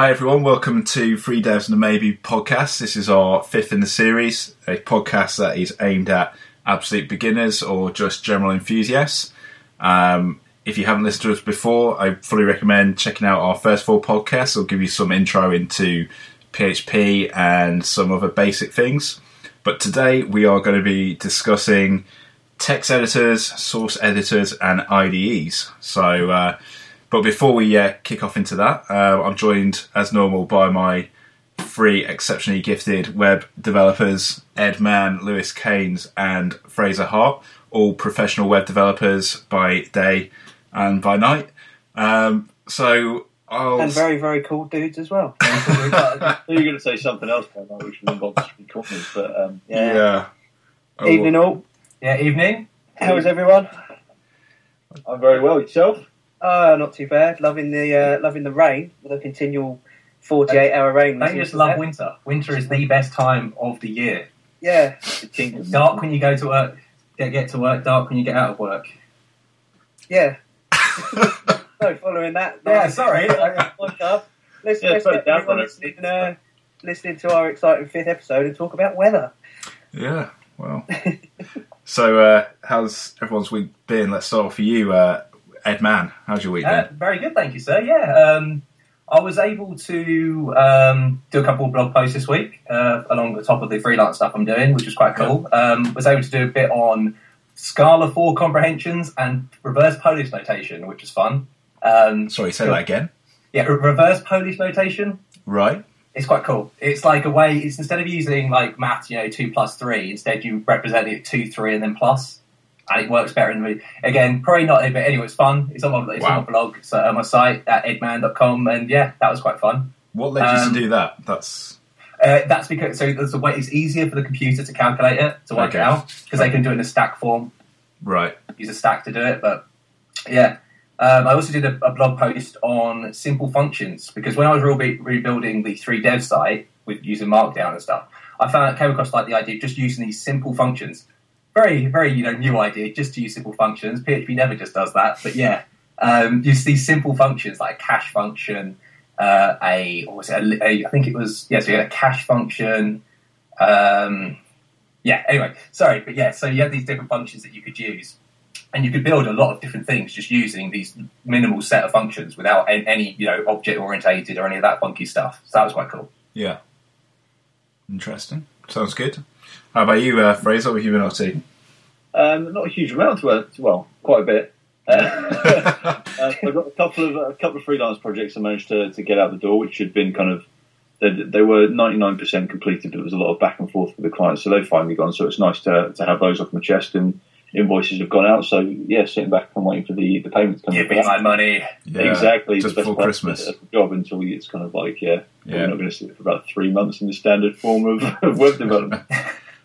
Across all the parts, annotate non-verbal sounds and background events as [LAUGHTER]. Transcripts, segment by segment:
Hi everyone, welcome to Three Devs and a Maybe podcast. This is our fifth in the series, a podcast that is aimed at absolute beginners or just general enthusiasts. Um, if you haven't listened to us before, I fully recommend checking out our first four podcasts. It'll give you some intro into PHP and some other basic things. But today we are going to be discussing text editors, source editors, and IDEs. So, uh, but before we uh, kick off into that, uh, I'm joined as normal by my three exceptionally gifted web developers Edd Mann, Lewis Cains, and Fraser Hart, all professional web developers by day and by night. Um, so I'll and very very cool dudes as well. [LAUGHS] I you were going to say something else, Caroline, which was involved in corners, but um, Yeah. yeah. Oh, Evening all. Yeah, evening. How is everyone? I'm very well. Yourself? Oh, not too bad. Loving the uh, loving the rain, the continual forty-eight hour rain. we Don't seem you just love have. winter? Winter is the best time of the year. Yeah, The kingdom. Dark when you go to work, get, get to work. Dark when you get out of work. yeah. [LAUGHS] so following that, Yeah, sorry. [LAUGHS] podcast. Let's, Yeah, let's get down everyone on it. listening, uh, listening to our exciting fifth episode and talk about weather. Yeah, well. [LAUGHS] so, uh, how's everyone's week been? Let's start off for you, uh, Edd Mann. How's your week Uh, very good, thank you, sir. Yeah, um, I was able to um, do a couple of blog posts this week uh, along the top of the freelance stuff I'm doing, which was quite cool. Um, was able to do a bit on Scala for comprehensions and reverse Polish notation, which was fun. Um, Sorry, say that again. yeah, re- reverse Polish notation. Right. It's quite cool. It's like a way. It's instead of using like math, you know, two plus three. Instead, you represent it two, three, and then plus, and it works better. In the again, probably not. But anyway, it's fun. It's on my it's Wow. on my blog, so on my site at eddmann.com, and yeah, that was quite fun. What led you Um, to do that? That's Uh, that's because so there's a way. It's easier for the computer to calculate it to work Okay. it out because they can do it in a stack form. right. use a stack to do it. But yeah, um, I also did a, a blog post on simple functions because when I was re- rebuilding the three dev site with using Markdown and stuff, I found I came across like the idea of just using these simple functions. Very, very you know new idea just to use simple functions. PHP never just does that, but yeah, um, use these simple functions like a cache function. Uh, a what was it? A, a, I think it was yeah. So you had a cache function. Um, yeah. Anyway, sorry, but yeah. So you had these different functions that you could use, and you could build a lot of different things just using these minimal set of functions without any you know object orientated or any of that funky stuff. So that was quite cool. Yeah. Interesting. Sounds good. How about you, uh, Fraser? What have you been up? Um, not a huge amount, to, uh, well, quite a bit. Uh, [LAUGHS] uh, I've got a couple of a couple of freelance projects I managed to, to get out the door, which had been kind of they, they were ninety nine percent completed, but there was a lot of back and forth with the clients, so they've finally gone. So it's nice to to have those off my chest, and invoices have gone out. So yeah, sitting back and waiting for the the payments to come. Give in. me my money. Yeah, exactly. Just before Christmas. job until it's kind of like yeah, Yeah. we're not going to sit for about three months in the standard form of, [LAUGHS] of web development. [LAUGHS]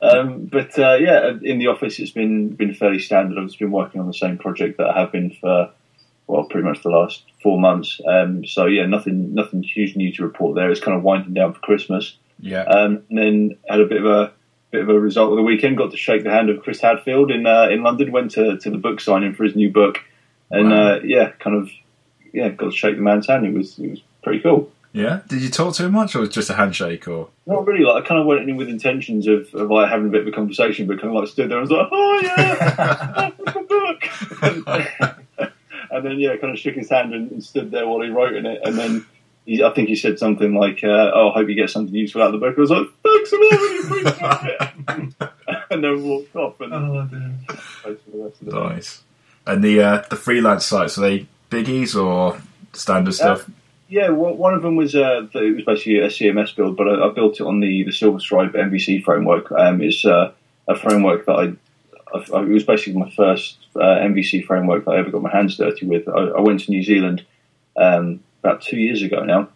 um, but uh, yeah, in the office it's been been fairly standard. I've just been working on the same project that I have been for well, pretty much the last four months. Um, so yeah, nothing nothing huge new to report there. It's kind of winding down for Christmas. Yeah. Um, and then had a bit of a bit of a result of the weekend. Got to shake the hand of Chris Hadfield in uh, in London. Went to, to the book signing for his new book, and Wow. uh, yeah, kind of yeah, got to shake the man's hand. It was it was pretty cool. Yeah. Did you talk to him much, or was it just a handshake? Or Not really. Like I kind of went in with intentions of, of like having a bit of a conversation, but kind of like stood there and was like, oh yeah, the [LAUGHS] book. [LAUGHS] and then yeah, kind of shook his hand and, and stood there while he wrote in it, and then. He, I think he said something like, uh, "Oh, I hope you get something useful out of the book." I was like, "Thanks a lot, really appreciate it." [LAUGHS] and then walked off and posted for the rest of the day. nice. And the uh, the freelance sites are they biggies or standard stuff? Yeah, well, one of them was uh, it was basically a CMS build, but I, I built it on the the SilverStripe MVC framework. Um, it's uh, a framework that I, it was basically my first uh, MVC framework that I ever got my hands dirty with. I, I went to New Zealand um, about two years ago now,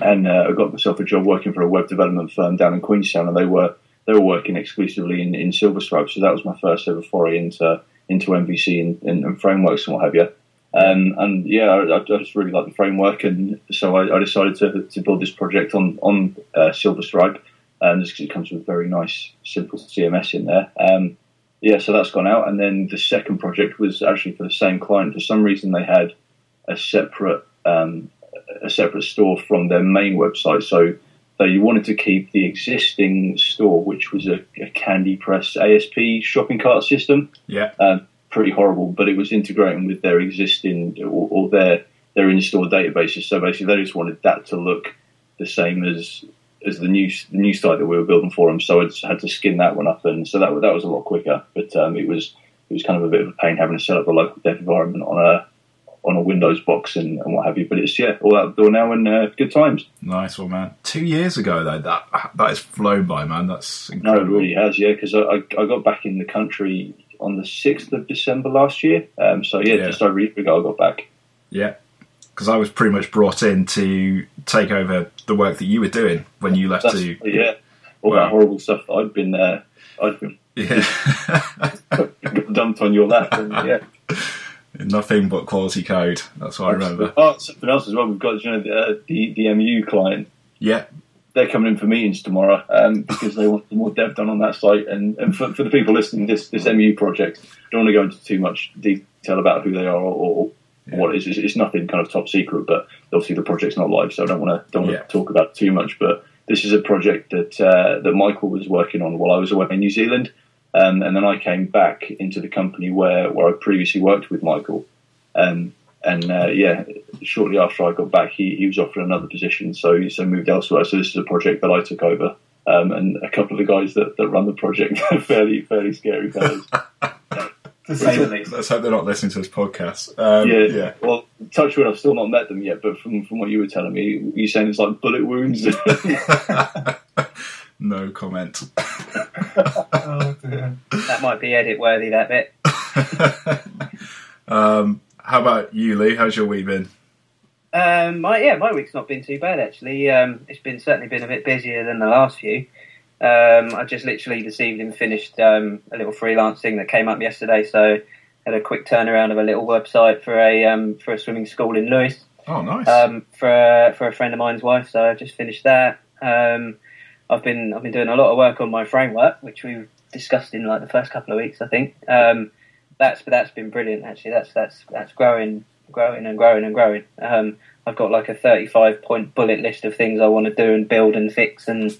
and uh, I got myself a job working for a web development firm down in Queenstown, and they were they were working exclusively in, in SilverStripe. So that was my first ever foray into into MVC and, and, and frameworks and what have you. Um, and yeah, I, I just really like the framework, and so I, I decided to, to build this project on on uh, SilverStripe, um, just 'cause it comes with a very nice, simple CMS in there. Um, yeah, so that's gone out, and then the second project was actually for the same client. For some reason, they had a separate um, a separate store from their main website. So they wanted to keep the existing store, which was a, a CandyPress ASP shopping cart system. Yeah. Um, pretty horrible, but it was integrating with their existing or, or their their in-store databases. So basically, they just wanted that to look the same as as the new the new site that we were building for them. So I had to skin that one up, and so that that was a lot quicker. But um, it was it was kind of a bit of a pain having to set up a local dev environment on a on a Windows box and, and what have you. But it's yeah, all out the door now and uh, good times. Nice one, man. Two years ago, though, that that has flown by, man. That's No, it really has, yeah. Because I, I I got back in the country on the sixth of December last year. Um, so yeah, Yeah. just over a year ago I got back. Yeah, because I was pretty much brought in to take over the work that you were doing when you left That's to. yeah, all Wow. that horrible stuff that I'd been uh, I'd been Yeah, [LAUGHS] dumped on your lap. And, yeah. [LAUGHS] nothing but quality code. That's what I remember. Oh, something else as well. We've got you know the, uh, the the MU client. Yeah, They're coming in for meetings tomorrow um, because they want more dev done on that site. And, and for, for the people listening, this this MU project, I don't want to go into too much detail about who they are or, or Yeah. what it is. It's, it's nothing kind of top secret, but obviously the project's not live, so I don't want to don't want Yeah. to talk about it too much. But this is a project that uh, that Michael was working on while I was away in New Zealand. Um, and then I came back into the company where, where I previously worked with Michael. Um, and uh, yeah, shortly after I got back, he, he was offered another position, so so moved elsewhere. So this is a project that I took over, um, and a couple of the guys that, that run the project [LAUGHS] are fairly fairly scary fellows. To say the least. let's hope they're not listening to this podcast. Um, yeah, yeah. Well, touch wood, I've still not met them yet, but from from what you were telling me, you're saying it's like bullet wounds. [LAUGHS] no comment. [LAUGHS] Oh, dear. That might be edit worthy. That bit. um, how about you, Lee? How's your week been? Um, my yeah, my week's not been too bad actually. Um, it's been certainly been a bit busier than the last few. Um, I just literally this evening finished um, a little freelancing that came up yesterday, so had a quick turnaround of a little website for a um, for a swimming school in Lewis Oh, nice. um, for a, for a friend of mine's wife. So I just finished that. Um, I've been I've been doing a lot of work on my framework, which we've discussed in like the first couple of weeks, I think. Um, that's that's been brilliant actually. That's that's that's growing, growing and growing and growing. Um, I've got like a 35 point bullet list of things I want to do and build and fix and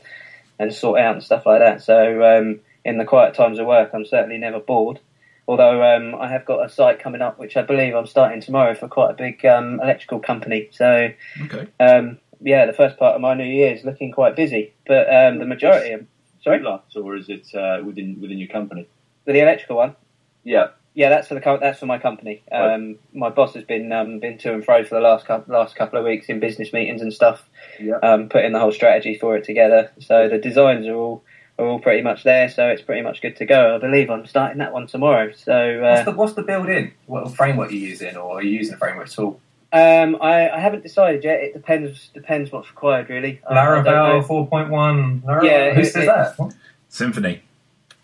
and sort out and stuff like that. So um, in the quiet times of work, I'm certainly never bored. Although um, I have got a site coming up, which I believe I'm starting tomorrow for quite a big um, electrical company. So okay. um, yeah, the first part of my new year is looking quite busy, but um, the majority of sorry, or is it uh, within within your company? for the electrical one. Yeah, Yeah, that's for the co- that's for my company. Um, my boss has been um, been to and fro for the last couple, last couple of weeks in business meetings and stuff, yeah. um, putting the whole strategy for it together. So the designs are all are all pretty much there. So it's pretty much good to go. I believe I'm starting that one tomorrow. So What's uh, the what's the build in? What framework are you using, or are you using a framework at all? um, I, I haven't decided yet. It depends depends what's required really. I- I. Laravel four point one. Yeah, who it- says it- that? What? Symfony.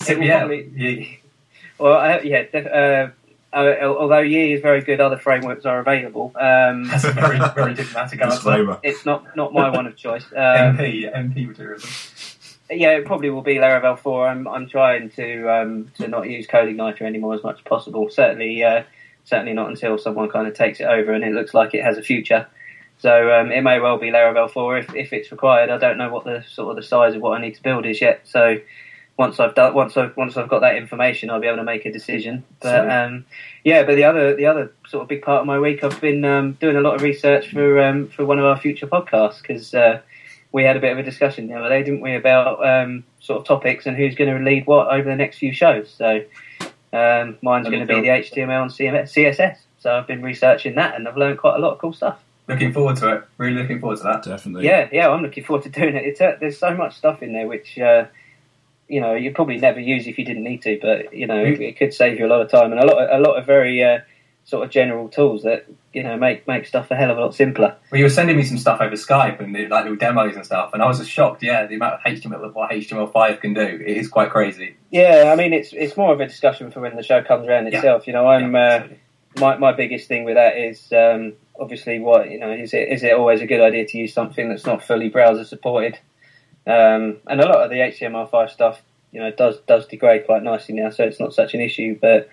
It will yeah, probably- yeah. Well, I, yeah. Def, uh, uh, although Yii is very good, other frameworks are available. Um, That's a very very diplomatic [LAUGHS] answer. Disclaimer. it's not not my one of choice. Um, [LAUGHS] MP MP materialism. yeah, it probably will be Laravel four. I'm I'm trying to um, to not use CodeIgniter anymore as much as possible. Certainly, uh, certainly not until someone kind of takes it over and it looks like it has a future. So um, it may well be Laravel four if, if it's required. I don't know what the sort of the size of what I need to build is yet. So once I've done once I've once I've got that information, I'll be able to make a decision. But um, yeah, but the other the other sort of big part of my week, I've been um, doing a lot of research for um, for one of our future podcasts because. Uh, we had a bit of a discussion the other day, didn't we, about um, sort of topics and who's going to lead what over the next few shows. So um, mine's going to be the HTML and CMS, CSS. So I've been researching that and I've learned quite a lot of cool stuff. Looking forward to it. Really looking forward to that. Definitely. Yeah, yeah, I'm looking forward to doing it. It's uh, there's so much stuff in there which uh, you know you'd probably never use if you didn't need to, but you know it, it could save you a lot of time and a lot of, a lot of very uh, sort of general tools that you know make make stuff a hell of a lot simpler. Well, you were sending me some stuff over Skype and like little demos and stuff, and I was just shocked. Yeah, the amount of HTML what HTML5 can do it is quite crazy. Yeah, I mean it's it's more of a discussion for when the show comes around Yeah. itself. You know, I'm Yeah, uh, my my biggest thing with that is um, obviously what you know is it is it always a good idea to use something that's not fully browser supported, um, and a lot of the HTML5 stuff you know does does degrade quite nicely now, so it's not such an issue. But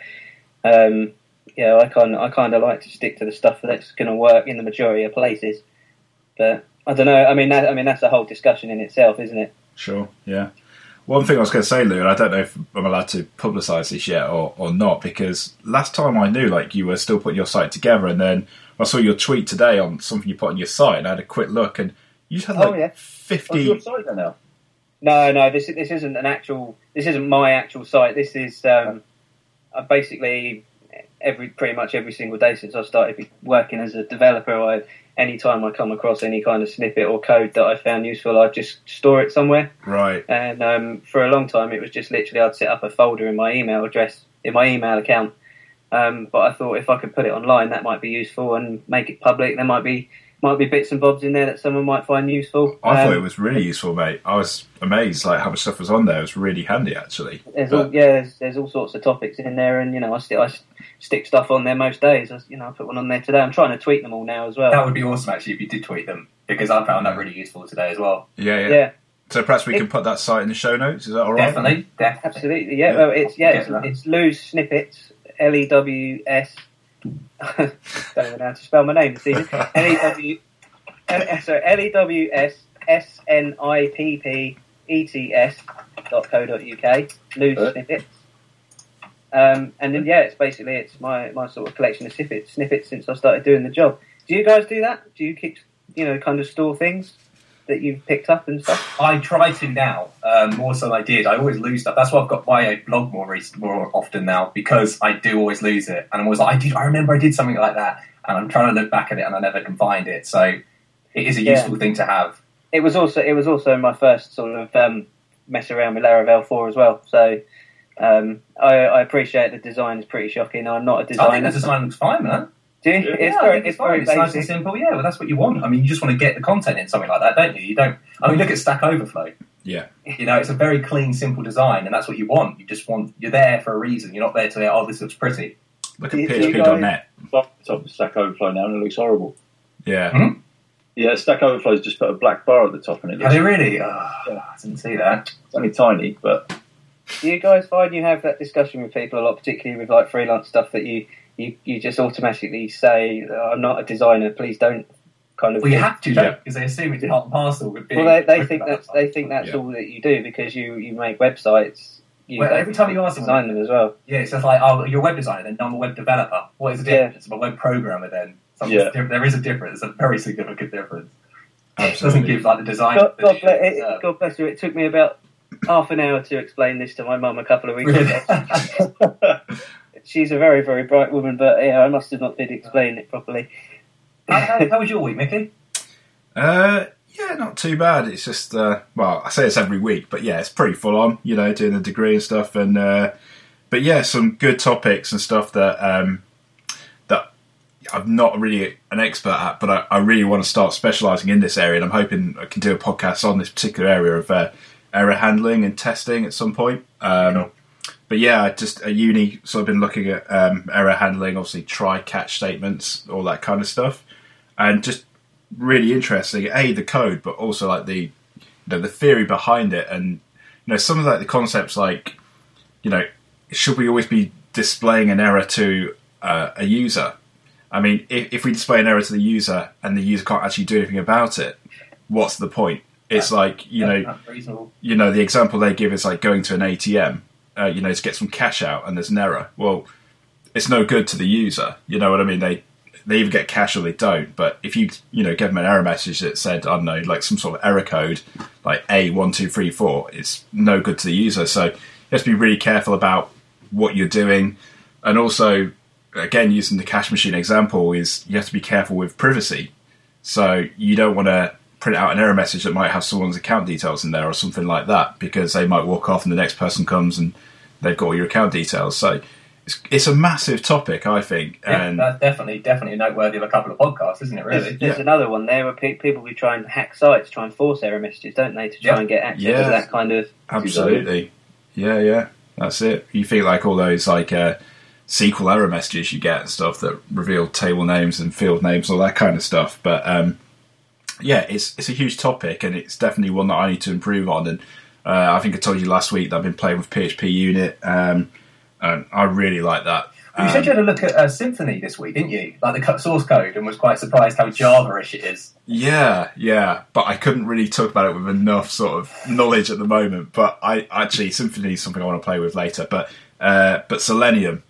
um, yeah, I kind I kind of like to stick to the stuff that's going to work in the majority of places. But I don't know. I mean, that, I mean that's a whole discussion in itself, isn't it? Sure, yeah. One thing I was going to say, Lou, and I don't know if I'm allowed to publicise this yet or, or not, because last time I knew, like, you were still putting your site together, and then I saw your tweet today on something you put on your site, and I had a quick look, and you just had Oh, like yeah. What's 50. your site now? No, no, this this isn't an actual. This isn't my actual site. This is um, I basically every pretty much every single day since I started working as a developer. I anytime I come across any kind of snippet or code that I found useful, I just store it somewhere. Right, And um, for a long time, it was just literally I'd set up a folder in my email address in my email account. Um, but I thought if I could put it online, that might be useful and make it public. There might be might be bits and bobs in there that someone might find useful. I thought Um, it was really useful, mate. I was amazed, like, how much stuff was on there. It was really handy, actually. There's But- all, yeah, there's, there's all sorts of topics in there, and you know, I, st- I s- stick stuff on there most days. I, s- you know, I put one on there today. I'm trying to tweet them all now as well. That would be awesome actually if you did tweet them because I found that really useful today as well. Yeah, yeah. yeah, So perhaps we It- can put that site in the show notes. Is that all right? Definitely, definitely. absolutely. Yeah, Yeah. well, it's yeah, it's, that. it's Lou's snippets. L e w s. [LAUGHS] Don't even know how to spell my name this [LAUGHS] evening. L e w. L- Sorry, L e w s s n i p p e t s dot co dot uk. Lou's Good. snippets. Um, and then yeah, it's basically it's my, my sort of collection of snippets snippets since I started doing the job. Do you guys do that? Do you keep you know kind of store things that you've picked up and stuff? I try to now um, more so than I did. I always lose stuff. That's why I've got my blog more recent, more often now because I do always lose it, and I'm always like, I did. I remember I did something like that, and I'm trying to look back at it, and I never can find it. So it is a Yeah. useful thing to have. It was also it was also my first sort of um, mess around with Laravel four as well. So um, I, I appreciate the design is pretty shocking. I'm not a I think designer. the design looks fine, man. Do you? Yeah, It's yeah, very it's very It's nice and simple. Yeah, well, that's what you want. I mean, you just want to get the content in something like that, don't you? You don't. I mean, look at Stack Overflow. Yeah. You know, it's a very clean, simple design, and that's what you want. You just want. You're there for a reason. You're not there to. Oh, this looks pretty. Look Do at you- do you PHP.net. Top of Stack Overflow now, and it looks horrible. Yeah. Hmm? Yeah, Stack Overflow's just put a black bar at the top, and it Have looks they really? Oh, I didn't see that. it's only tiny, but Do you guys find you have that discussion with people a lot, particularly with like freelance stuff that you you, you just automatically say, oh, "I'm not a designer. Please don't." Kind of. Well, you have to, Yeah. because they assume it's part and parcel with being. Well, they, they think that's they think that's Yeah. all that you do because you you make websites. You Well, every time you ask them- design them as well. Yeah, it's just like, oh, you're a web designer, then I'm a web developer. What is the Yeah. difference? I'm a web programmer then. Something's Yeah. there is a difference, a very significant difference. It doesn't give like the design. God, God, bless, it it. God bless you. It took me about half an hour to explain this to my mum a couple of weeks ago. [LAUGHS] [LAUGHS] She's a very, very bright woman, but yeah, I must have not been explaining it properly. how, how, how was your week, Mickey? [LAUGHS] Uh, yeah, not too bad. It's just, uh, well, I say it's every week, but yeah, it's pretty full on, you know, doing the degree and stuff. And, uh, but yeah, some good topics and stuff that, um, that I'm not really an expert at, but I, I really want to start specialising in this area. And I'm hoping I can do a podcast on this particular area of uh, error handling and testing at some point. Um, Cool. But yeah, just at uni, sort of been looking at um, error handling, obviously try catch statements, all that kind of stuff, and just really interesting. A the code, but also like the you know the theory behind it, and you know some of like the concepts like you know should we always be displaying an error to uh, a user? I mean, if, if we display an error to the user and the user can't actually do anything about it, what's the point? It's like you know you know, the example they give is like going to an ATM, uh, you know, to get some cash out and there's an error. Well, it's no good to the user. You know what I mean? They they either get cash or they don't. But if you you know give them an error message that said I don't know like some sort of error code like A one two three four, it's no good to the user. So you have to be really careful about what you're doing, and also again using the cash machine example is you have to be careful with privacy. So you don't want to print out an error message that might have someone's account details in there or something like that because they might walk off and the next person comes and they've got all your account details. So it's, it's a massive topic, I think. Yeah, and that's definitely definitely noteworthy of a couple of podcasts, isn't it? Really? there's Yeah. another one there where pe- people who try and hack sites try and force error messages, don't they, to try Yeah. and get access Yeah. to that kind of. absolutely, yeah, yeah, that's it. You feel like all those like uh, SQL error messages you get and stuff that reveal table names and field names, all that kind of stuff. But um, yeah, it's it's a huge topic and it's definitely one that I need to improve on. And uh, I think I told you last week that I've been playing with PHPUnit, um, and I really like that. You said you had a look at uh, Symfony this week, didn't you? Like the source code, and was quite surprised how Java-ish it is. Yeah, yeah, but I couldn't really talk about it with enough sort of knowledge at the moment. But I actually Symfony is something I want to play with later. But uh, but Selenium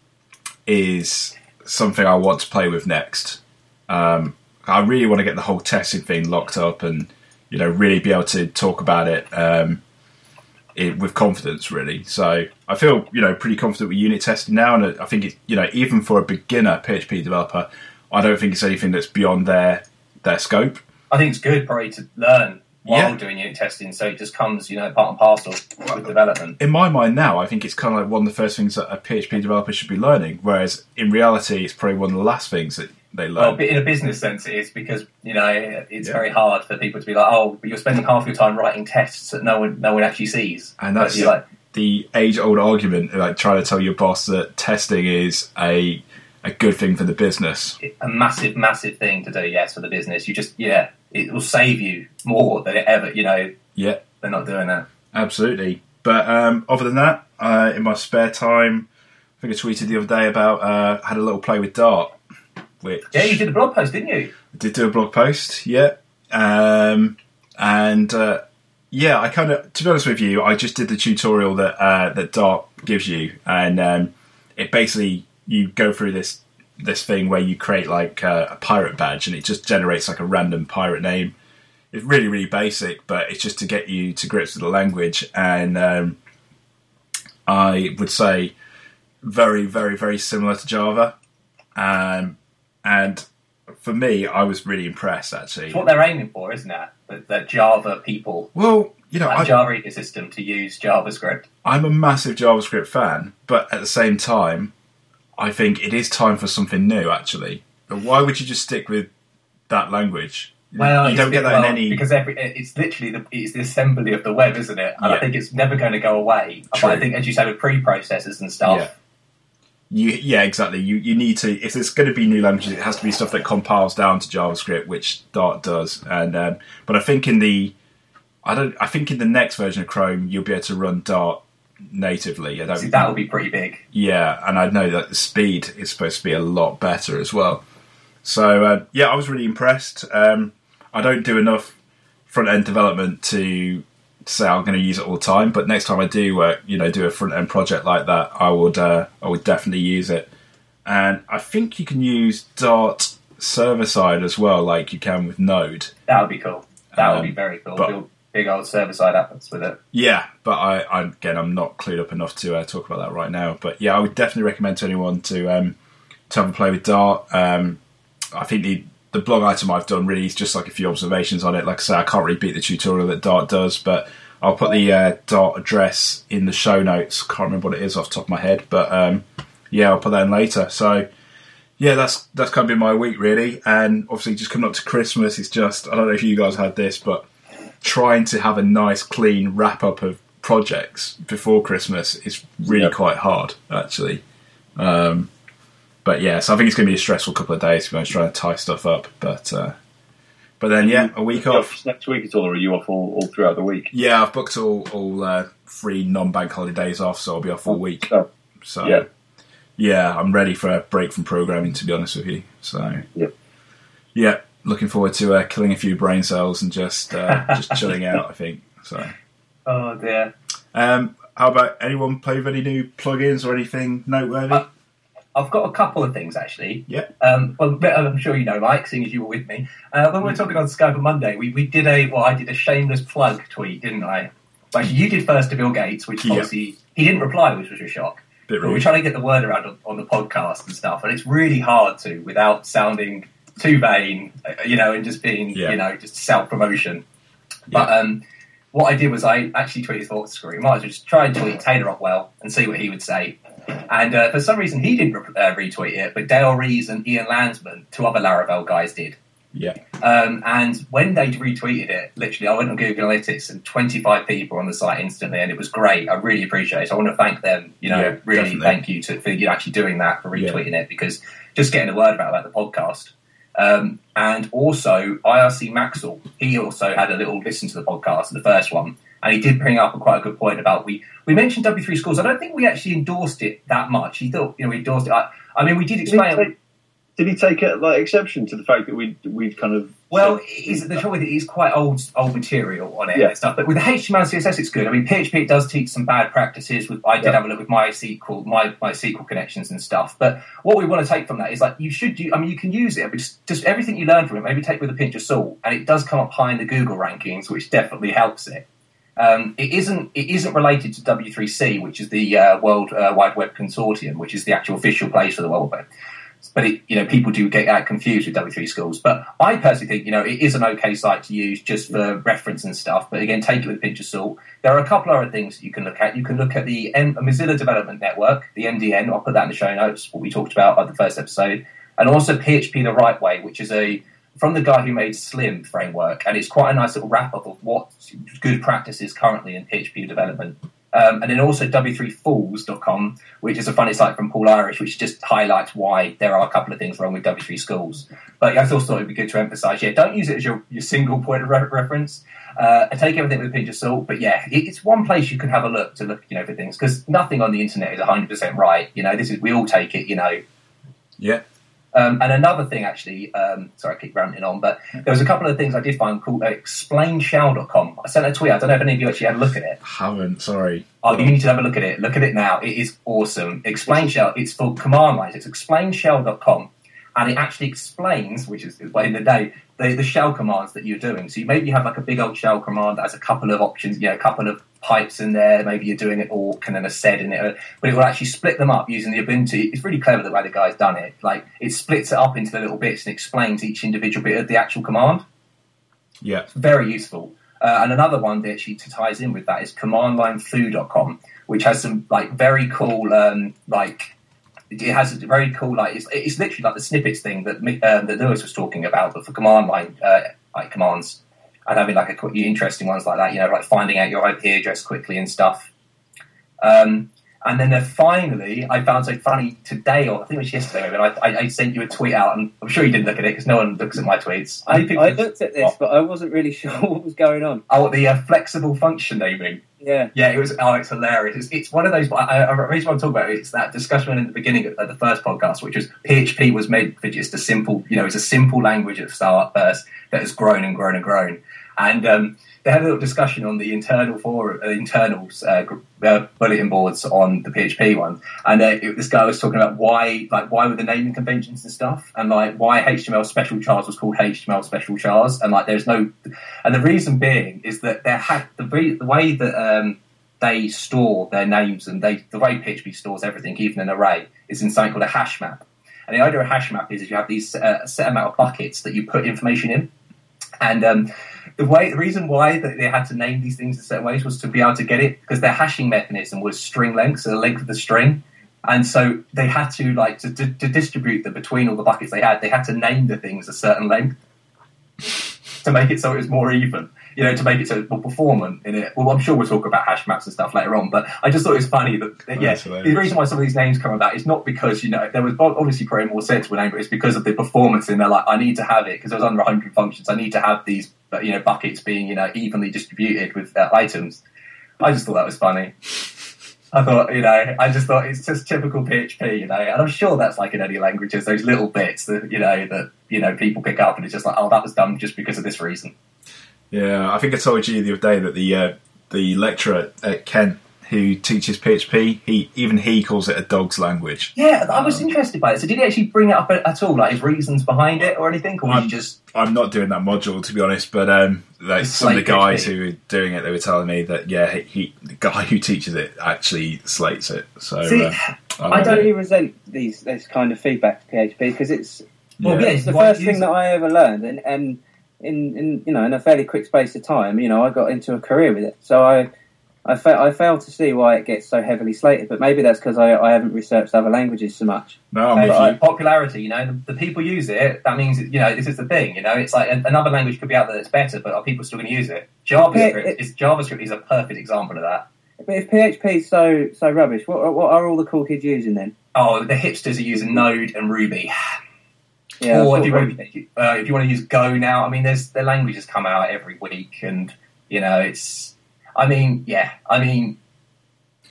is something I want to play with next. Um, I really want to get the whole testing thing locked up and you know really be able to talk about it, um, it with confidence. Really, so I feel you know pretty confident with unit testing now, and I think it you know even for a beginner PHP developer, I don't think it's anything that's beyond their their scope. I think it's good probably to learn while Yeah. doing unit testing, so it just comes, you know, part and parcel with development. in my mind now, I think it's kind of like one of the first things that a PHP developer should be learning. Whereas in reality, it's probably one of the last things that they Well, learn. but in a business sense, it is because you know it's Yeah. very hard for people to be like, oh, but you're spending half your time writing tests that no one, no one actually sees. And that's- like, the age-old argument, like trying to tell your boss that testing is a a good thing for the business. a massive, massive thing to do. Yes, for the business, you just yeah, it will save you more than it ever. You know, Yeah, they're not doing that. absolutely. But um, other than that, uh, in my spare time, I think I tweeted the other day about uh, had a little play with Dart, which Yeah, you did a blog post, didn't you? did do a blog post, yeah. Um, and uh, yeah, I kind of, to be honest with you, I just did the tutorial that uh, that Dart gives you, and um, it basically you go through this this thing where you create like uh, a pirate badge, and it just generates like a random pirate name. It's really really basic, but it's just to get you to grips with the language, and um, I would say very very very similar to Java, um, and for me, I was really impressed actually. It's what they're aiming for, isn't it? That, Java people, Well, you know, I, Java ecosystem to use JavaScript. I'm a massive JavaScript fan, but at the same time, I think it is time for something new. Actually, but why would you just stick with that language? Well, you don't get that well, in any. because every it's literally the it's the assembly of the web, isn't it? And Yeah. I think it's never going to go away. True. I think, as you say, with pre-processors and stuff. You, yeah, exactly. You you need to if there's going to be new languages, it has to be stuff that compiles down to JavaScript, which Dart does. And um, but I think in the I don't I think in the next version of Chrome you'll be able to run Dart natively. I don't see, that would be pretty big. Yeah, and I know that the speed is supposed to be a lot better as well. So uh, yeah, I was really impressed. Um, I don't do enough front end development to say I'm going to use it all the time, but next time I do, uh, you know, do a front end project like that, I would uh, I would definitely use it. And I think you can use Dart server side as well, like you can with Node. That would be cool. That would Um, be very cool. but- Build big old server-side apps with it. Yeah, but I, I again, I'm not clued up enough to uh, talk about that right now. But yeah, I would definitely recommend to anyone to um, to have a play with Dart. Um, I think the the blog item I've done really is just like a few observations on it. Like I say, I can't really beat the tutorial that Dart does, but I'll put the uh, Dart address in the show notes. Can't remember what it is off the top of my head, but um, yeah, I'll put that in later. So yeah, that's that's kind of been my week really, and obviously just coming up to Christmas, it's just I don't know if you guys had this, but trying to have a nice clean wrap up of projects before Christmas is really Yeah. quite hard actually. Um, but yeah, so I think it's going to be a stressful couple of days. honest, trying to tie stuff up, but uh, but then yeah, a week off. off next week at all, or are you off all, all throughout the week? Yeah, I've booked all all uh, three non bank holidays off, so I'll be off all week. Oh, So yeah. yeah, I'm ready for a break from programming. To be honest with you, so Yep. yeah, looking forward to uh, killing a few brain cells and just uh, just [LAUGHS] chilling out. I think so. Oh dear. Um, how about anyone play with any new plugins or anything noteworthy? I've got a couple of things actually. Yeah. Um, well, I'm sure you know, Mike, seeing as you were with me. Uh, when we were talking on Skype on Monday, we, we did a well, I did a shameless plug tweet, didn't I? Well, actually, you did first to Bill Gates, which Yeah. obviously he didn't reply, which was a shock. But we're trying to get the word around on, on the podcast and stuff, and it's really hard to without sounding too vain, uh, you know, and just being, Yeah. you know, just self promotion. But um, what I did was I actually tweeted thought screw. Might as well just try and tweet Taylor Otwell and see what he would say. And uh, for some reason, he didn't re- uh, retweet it, but Dayle Rees and Ian Landsman, two other Laravel guys, did. Yeah, Um, and when they retweeted it, literally, I went on Google Analytics and 25 people on the site instantly, and it was great. I really appreciate it. So I want to thank them. You know, Yeah, really definitely. thank you to, for you actually doing that for Yeah. retweeting it because just getting the word about about the podcast. Um, and also, ircmaxell, he also had a little listen to the podcast, the first one, and he did bring up a quite a good point about we we mentioned W3 schools. I don't think we actually endorsed it that much. He thought you know we endorsed it. I, I mean, we did explain. Did he, take, it like exception to the fact that we we'd kind of well, is the trouble with it is quite old old material on it Yeah. and stuff. But with the HTML and CSS, it's good. I mean, PHP it does teach some bad practices. With I did Yeah. have a look with MySQL, my MySQL connections and stuff. But what we want to take from that is like you should. do I mean, you can use it, but just, just everything you learn from it, maybe take with a pinch of salt. And it does come up high in the Google rankings, which definitely helps it. Um, it isn't. It isn't related to W3C, which is the uh, World uh, Wide Web Consortium, which is the actual official place for the World Web. But it, you know, people do get uh, confused with W3 Schools. But I personally think you know it is an okay site to use just for reference and stuff. But again, take it with a pinch of salt. There are a couple other things that you can look at. You can look at the M- Mozilla Development Network, the MDN. I'll put that in the show notes. What we talked about at the first episode, and also PHP the Right Way, which is a from the guy who made Slim framework, and it's quite a nice little wrap up of what good practices currently in PHP development. Um, and then also w3fools.com, which is a funny site from Paul Irish, which just highlights why there are a couple of things wrong with W3 schools. But I also thought it would be good to emphasise, yeah, don't use it as your, your single point of re- reference. Uh, and take everything with a pinch of salt. But yeah, it, it's one place you can have a look to look, you know, for things because nothing on the internet is 100% right. You know, this is we all take it, you know, Yeah. Um, and another thing, actually, um, sorry, I keep ranting on, but there was a couple of things I did find called uh, explainshell.com. I sent a tweet. I don't know if any of you actually had a look at it. Haven't. Sorry. Oh, you need to have a look at it. Look at it now. It is awesome. Explain Shell. It's for command lines. It's explainshell.com. And it actually explains, which is well, in the day, the, the shell commands that you're doing. So you maybe you have like a big old shell command that has a couple of options, you know, a couple of pipes in there. Maybe you're doing it awk and then a sed in it, but it will actually split them up using the Ubuntu. It's really clever the way the guy's done it. Like it splits it up into the little bits and explains each individual bit of the actual command Yeah. very useful. Uh, and another one that actually ties in with that is commandlinefu.com, which has some like very cool um, like it has a very cool like it's, it's literally like the snippets thing that um, that Lewis was talking about, but for command line uh, like commands and having like a quick, interesting ones like that, you know, like finding out your IP address quickly and stuff. Um, and then uh, finally, I found so funny today, or I think it was yesterday, maybe, and I, I, I sent you a tweet out, and I'm sure you didn't look at it because no one looks at my tweets. I, I looked at this, but I wasn't really [LAUGHS] sure what was going on. Oh, the uh, flexible function naming. Yeah, Yeah, it was. Oh, it's hilarious. It's, it's one of those. I, I, the reason I'm talking about it, it's that discussion in the beginning of, of the first podcast, which was PHP was made for just a simple, you know, it's a simple language at start first that has grown and grown and grown. And um, they had a little discussion on the internal for uh, internals uh, uh, bulletin boards on the PHP one, and uh, it, this guy was talking about why, like, why were the naming conventions and stuff, and like why HTML special chars was called HTML special chars, and like there's no, and the reason being is that there had the, re- the way that um, they store their names and they the way PHP stores everything, even an array, is in something called a hash map. And the idea of a hash map is, is you have these uh, set amount of buckets that you put information in, and um, the way the reason why that they had to name these things in certain ways was to be able to get it because their hashing mechanism was string length, so the length of the string. And so they had to like to, to, to distribute them between all the buckets they had. They had to name the things a certain length to make it so it was more even. You know, to make it so it's more performant in it. Well, I'm sure we'll talk about hash maps and stuff later on, but I just thought it was funny that, that yeah, the reason why some of these names come about is not because you know there was obviously probably more sensible name, but it's because of the performance in there. Like, I need to have it because there was under 100 functions. I need to have these, you know, buckets being you know evenly distributed with uh, items. I just thought that was funny. I thought, you know, I just thought it's just typical PHP, you know, and I'm sure that's like in any languages, those little bits that, you know, that, you know, people pick up and it's just like, oh, that was done just because of this reason. Yeah, I think I told you the other day that the uh, the lecturer at Kent who teaches PHP, he even he calls it a dog's language. Yeah, I was interested by it. So did he actually bring it up at, at all, like his reasons behind it or anything? Or was he Um, just, I'm not doing that module to be honest, but um, like some of the guys PHP. who were doing it, they were telling me that yeah, he, he the guy who teaches it actually slates it. So See, uh, I don't know. really resent these this kind of feedback to PHP because it's well, Yeah. yeah, it's the why first use thing that I ever learned, and, and in, in you know in a fairly quick space of time, you know, I got into a career with it. So I I, fa- I fail to see why it gets so heavily slated, but maybe that's because I, I haven't researched other languages so much. No, I'm with you. popularity, you know, the, the people use it. That means, you know, this is the thing. You know, it's like another language could be out there that's better, but are people still going to use it? JavaScript Yeah, it- is JavaScript is a perfect example of that. But if PHP is so so rubbish, what what are all the cool kids using then? Oh, the hipsters are using Node and Ruby. [SIGHS] Yeah, I or if you want Ruby- to, uh, if you want to use Go now, I mean, there's their languages come out every week, and you know, it's. I mean, yeah, I mean,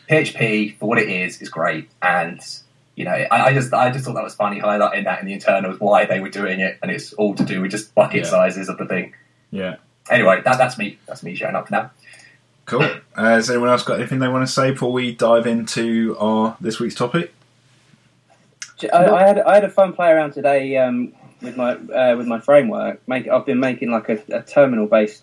PHP for what it is is great, and you know, I, I just I just thought that was funny highlighting that in the internals why they were doing it, and it's all to do with just bucket Yeah. sizes of the thing. Yeah. Anyway, that, that's me. That's me showing up now. Cool. [LAUGHS] Uh, has anyone else got anything they want to say before we dive into our this week's topic? I, I had I had a fun play around today um, with my uh, with my framework. Make I've been making like a, a terminal based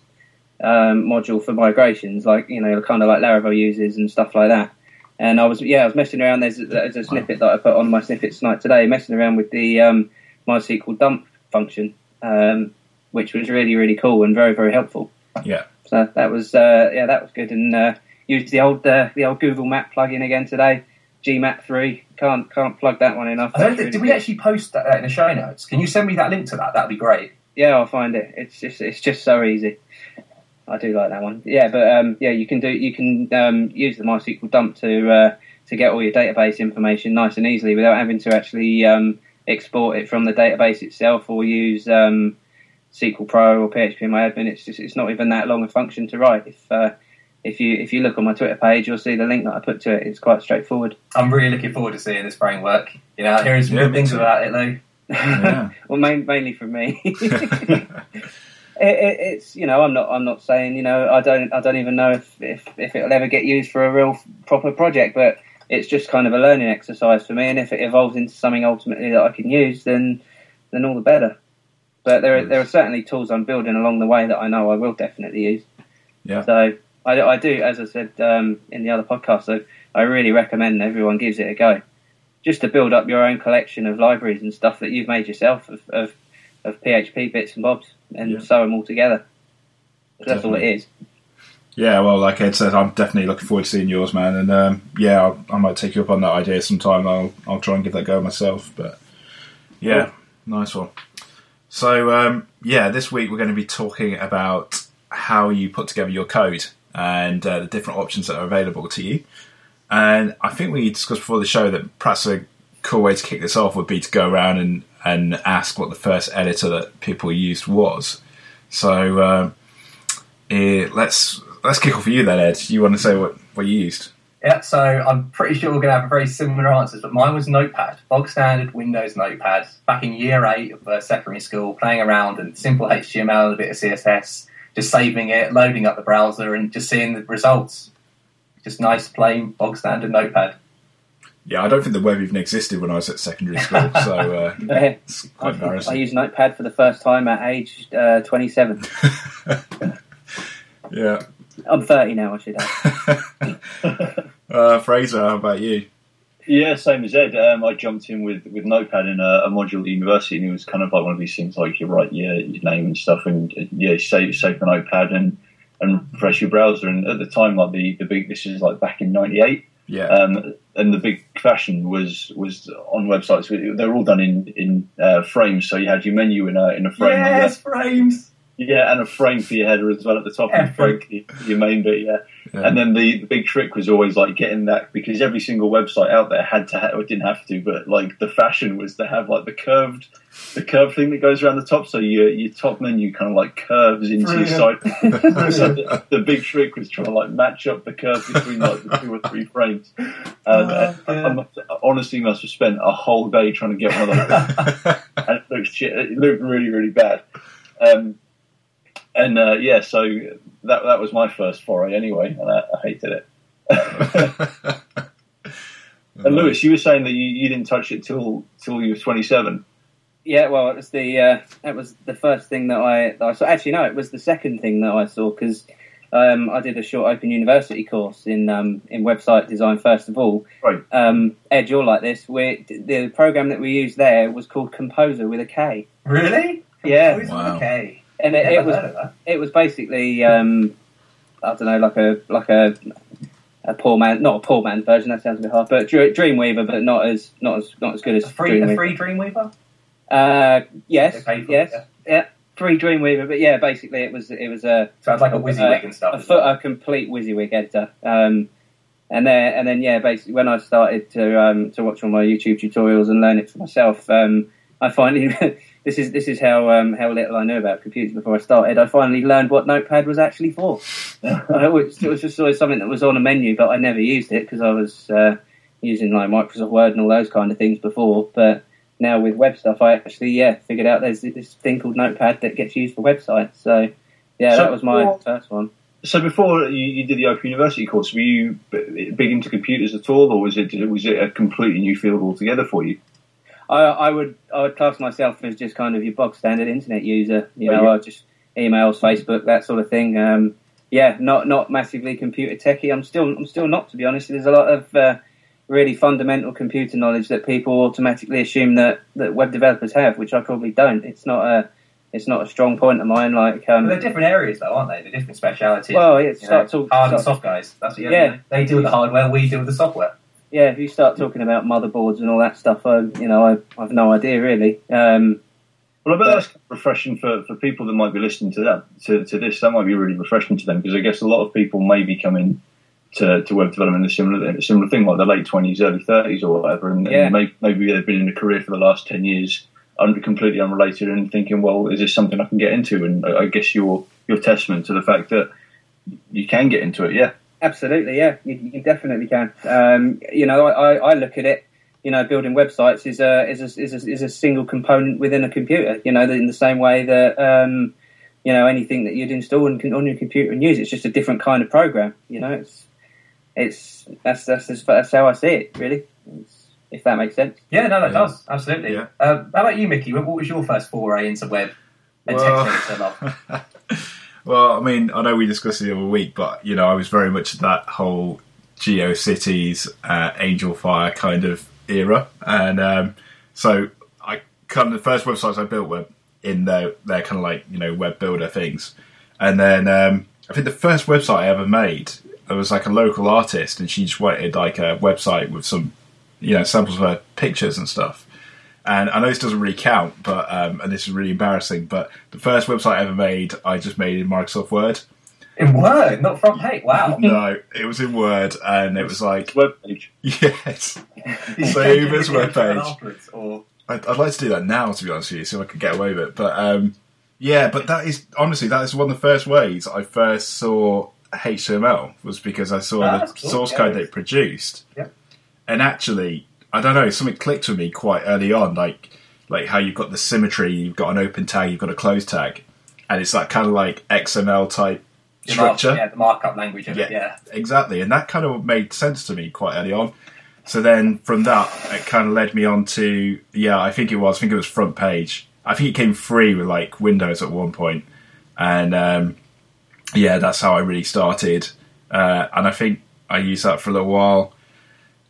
um, module for migrations, like you know, kind of like Laravel uses and stuff like that. And I was yeah, I was messing around. There's, there's a snippet that I put on my snippet tonight today, messing around with the um, MySQL dump function, um, which was really really cool and very very helpful. Yeah. So that was uh, yeah, that was good. And uh, used the old uh, the old Google Map plugin again today. GMap three can't can't plug that one enough. I don't That's think, really did we good. actually post that in the show notes? Can you send me that link to that? That'd be great. Yeah, I'll find it. It's just it's just so easy. I do like that one. Yeah, but um, yeah, you can do you can um, use the MySQL dump to uh, to get all your database information nice and easily without having to actually um, export it from the database itself or use um, Sequel Pro or PHP My It's just it's not even that long a function to write. If uh, if you if you look on my Twitter page, you'll see the link that I put to it. It's quite straightforward. I'm really looking forward to seeing this framework. You know, hearing some Yeah, good things too. about it, though. Yeah. [LAUGHS] well, main, mainly from me. [LAUGHS] [LAUGHS] it, it, it's you know I'm not I'm not saying you know I don't I don't even know if, if if it'll ever get used for a real proper project, but it's just kind of a learning exercise for me. And if it evolves into something ultimately that I can use, then then all the better. But there are, there are certainly tools I'm building along the way that I know I will definitely use. Yeah. So I, I do, as I said um, in the other podcast, so I really recommend everyone gives it a go, just to build up your own collection of libraries and stuff that you've made yourself of of, of PHP bits and bobs, and Yeah. sew them all together. That's all it is. Yeah, well, like Ed said, I'm definitely looking forward to seeing yours, man. And um, yeah, I'll, I might take you up on that idea sometime. I'll I'll try and give that a go myself. But yeah, nice one. So um, yeah, this week we're going to be talking about how you put together your code and uh, the different options that are available to you. And I think we discussed before the show that perhaps a cool way to kick this off would be to go around and, and ask what the first editor that people used was. So um, eh, let's let's kick off with you then, Ed. You want to say what, what you used? Yeah, so I'm pretty sure we're going to have very similar answers, but mine was Notepad, bog standard Windows Notepad. Back in year eight of uh, secondary school, playing around and simple HTML and a bit of CSS, just saving it, loading up the browser, and just seeing the results. Just nice, plain, bog standard Notepad. Yeah, I don't think the web even existed when I was at secondary school, [LAUGHS] so uh, Yeah. it's quite I, I used Notepad for the first time at age uh, 27. [LAUGHS] yeah. I'm 30 now, I should add. [LAUGHS] Uh, Fraser, how about you? Yeah, same as Ed. Um, I jumped in with, with Notepad in a, a module at university, and it was kind of like one of these things like you write your, your name and stuff, and uh, yeah, save save the Notepad and and refresh your browser. And at the time, like the, the big this is like back in '98, Yeah. um, and the big fashion was was on websites. They're all done in in uh, frames, so you had your menu in a in a frame. Yes, frames. Yeah, and a frame for your header as well at the top, and frame your- your main bit. Yeah, Yeah. and then the, the big trick was always like getting that because every single website out there had to have, or didn't have to, but like the fashion was to have like the curved, the curve thing that goes around the top, so your your top menu kind of like curves into your side. [LAUGHS] [LAUGHS] So the, the big trick was trying to like match up the curve between like the two or three frames. And Oh, uh, I, dear. must, I honestly must have spent a whole day trying to get one of those [LAUGHS] and it looked shit. It looked really, really bad. Um, and uh, yeah, so that that was my first foray anyway, and I, I hated it. and Lewis, you were saying that you, you didn't touch it till till you were twenty seven. Yeah, well, it was the uh, that was the first thing that I that I saw. Actually, no, it was the second thing that I saw because um, I did a short Open University course in um, in website design. First of all, Right. um, Ed, you're like this. We the program that we used there was called KompoZer with a K, Really? Yeah. KompoZer? Wow. Okay. and it, it was heard of that. it was basically um, I don't know, like a like a a poor man, not a poor man's version. That sounds a bit hard, but Dreamweaver, but not as not as not as good as A free, a free Dreamweaver? Uh, yes, yes, it, yeah. Free Dreamweaver, but yeah, basically it was it was a So it's like a WYSIWYG and stuff. a, fo- a complete WYSIWYG editor. Um, and then and then yeah, basically when I started to um, to watch all my YouTube tutorials and learn it for myself, um, I finally [LAUGHS] this is this is how um, how little I knew about computers before I started. I finally learned what Notepad was actually for. [LAUGHS] I was, it was just always something that was on a menu, but I never used it because I was uh, using like Microsoft Word and all those kind of things before. But now with web stuff, I actually yeah figured out there's this thing called Notepad that gets used for websites. So yeah, So that was my first one. So before you, you did the Open University course, were you big into computers at all, or was it was it a completely new field altogether for you? I, I would I would class myself as just kind of your bog standard internet user. You Oh, know, yeah. I just emails, Facebook, that sort of thing. Um, yeah, not not massively computer techie. I'm still I'm still not to be honest. There's a lot of uh, really fundamental computer knowledge that people automatically assume that, that web developers have, which I probably don't. It's not a it's not a strong point of mine. Like um, But they're different areas, though, aren't they? They're different specialities. well, yeah, You know, start talk, hard and soft guys. That's what you Yeah. They deal with the hardware. We deal with the software. yeah. If you start talking about motherboards and all that stuff, I, you know, I, I've no idea really. Um, Well, I bet that's refreshing for, for people that might be listening to that to, to this. That might be really refreshing to them because I guess a lot of people may be coming to, to web development a similar a similar thing, like the late twenties, early thirties, or whatever, and, Yeah. and maybe, maybe they've been in a career for the last ten years, under completely unrelated, and thinking, well, is this something I can get into? And I, guess you're you're testament to the fact that you can get into it. Yeah, Absolutely, yeah, you, you definitely can. Um, you know, I, I, I look at it. You know, building websites is a is a, is a is a single component within a computer. You know, in the same way that um, you know anything that you'd install on, on your computer and use, it's just a different kind of program. You know, it's it's that's that's that's, that's how I see it, really. It's, if that makes sense. Yeah, no, that Yeah. does absolutely. Yeah. Uh, how about you, Mickey? What what was your first foray into web and Well- text editor love? well, I mean, I know we discussed it the other week, but you know, I was very much that whole GeoCities, uh, Angelfire kind of era, and um, so I kind of the first websites I built were in their their kind of like you know web builder things, and then um, I think the first website I ever made it was like a local artist, and she just wanted like a website with some you know samples of her pictures and stuff. And I know this doesn't really count, but um, and this is really embarrassing. But the first website I ever made, I just made in Microsoft Word. In Word, not front page. Wow. [LAUGHS] No, it was in Word, and it was like web page. [LAUGHS] yes. [LAUGHS] Save as web page. Or I'd, I'd like to do that now, to be honest with you, so I could get away with it. But um, yeah, but that is honestly that is one of the first ways I first saw HTML was because I saw Ah, the cool, source yeah. code they produced, Yeah. and actually, I don't know, something clicked with me quite early on, like like how you've got the symmetry, you've got an open tag, you've got a close tag, and it's that kind of like XML type the mark- structure. yeah, the markup language of it. Yeah. Yeah. exactly, and that kind of made sense to me quite early on. So then from that, it kind of led me on to yeah, I think it was, I think it was front page. I think it came free with like Windows at one point, and um, yeah, that's how I really started. Uh, and I think I used that for a little while,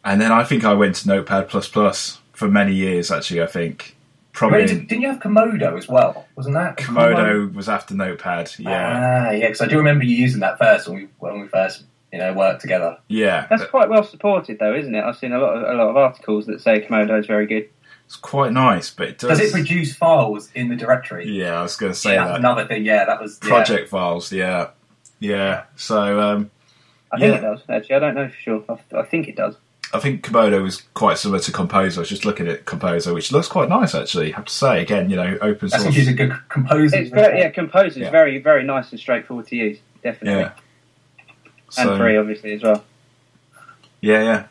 and then I think I went to Notepad plus plus for many years. Actually, I think Wait, probably did- didn't you have Komodo as well? Wasn't that Komodo was after Notepad. Yeah, Ah, yeah, because I do remember you using that first when we when we first you know worked together. yeah, That's quite well supported, though, isn't it? I've seen a lot of a lot of articles that say Komodo is very good. It's quite nice, but it does. Does it produce files in the directory? yeah, I was going to say yeah, that. another thing. Yeah, that was yeah. project files. Yeah, yeah. So um, I think Yeah. it does. Actually, I don't know for sure. I, I think it does. I think Komodo is quite similar to KompoZer. I was just looking at KompoZer, which looks quite nice actually. I have to say again, you know, open That's source. because a good composer. It's very, yeah, KompoZer is Yeah. very very nice and straightforward to use. Definitely, Yeah. and So, free obviously as well. Yeah, yeah.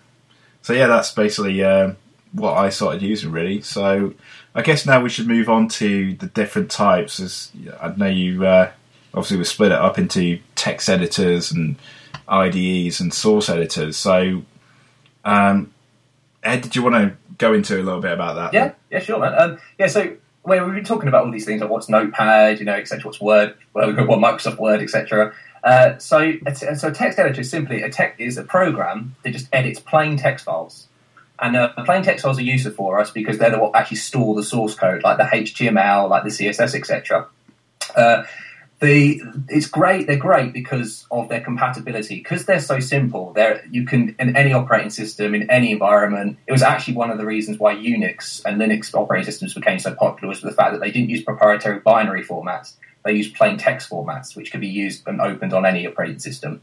So yeah, that's basically um, what I started using really. So I guess now we should move on to the different types. As I know you uh, obviously we split it up into text editors and IDEs and source editors. So um, Ed, did you want to go into a little bit about that? Yeah, yeah, sure, man. Um, yeah, so we've been talking about all these things, like what's Notepad, you know, etc. What's Word, well, we've got what Microsoft Word, etc. Uh, so, so a text editor is simply a text is a program that just edits plain text files, and uh, plain text files are useful for us because they're the what actually store the source code, like the HTML, like the CSS, etc. Uh, the it's great. They're great because of their compatibility. Because they're so simple. They're you can in any operating system in any environment. It was actually one of the reasons why Unix and Linux operating systems became so popular was the fact that they didn't use proprietary binary formats. They used plain text formats, which could be used and opened on any operating system.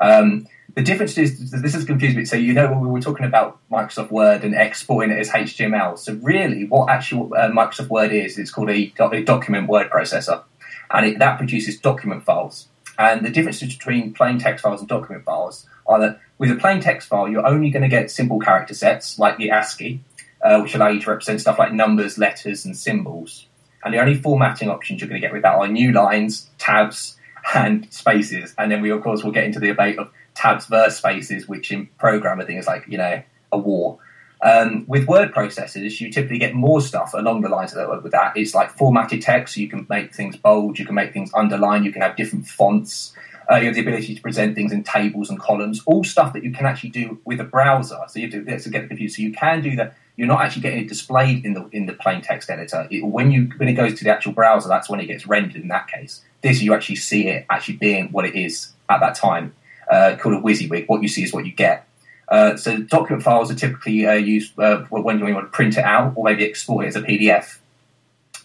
Um, the difference is this is confused me. So you know we were talking about Microsoft Word and exporting it as HTML. So really, what actual uh, Microsoft Word is, it's called a, a document word processor, and it, that produces document files. And the differences between plain text files and document files are that with a plain text file, you're only going to get simple character sets like the ASCII, uh, which allow you to represent stuff like numbers, letters, and symbols. And the only formatting options you're going to get with that are new lines, tabs, and spaces. And then we, of course, will get into the debate of tabs versus spaces, which in programming is like, you know, a war. Um, with word processors, you typically get more stuff along the lines of that. With that, it's like formatted text, so you can make things bold, you can make things underlined, you can have different fonts. Uh, you have the ability to present things in tables and columns, all stuff that you can actually do with a browser. So you have to, to get the. So you can do that. You're not actually getting it displayed in the in the plain text editor. It, when you when it goes to the actual browser, that's when it gets rendered. In that case, this you actually see it actually being what it is at that time uh, called a WYSIWYG. What you see is what you get. Uh, so document files are typically uh, used uh, when you want to print it out or maybe export it as a PDF.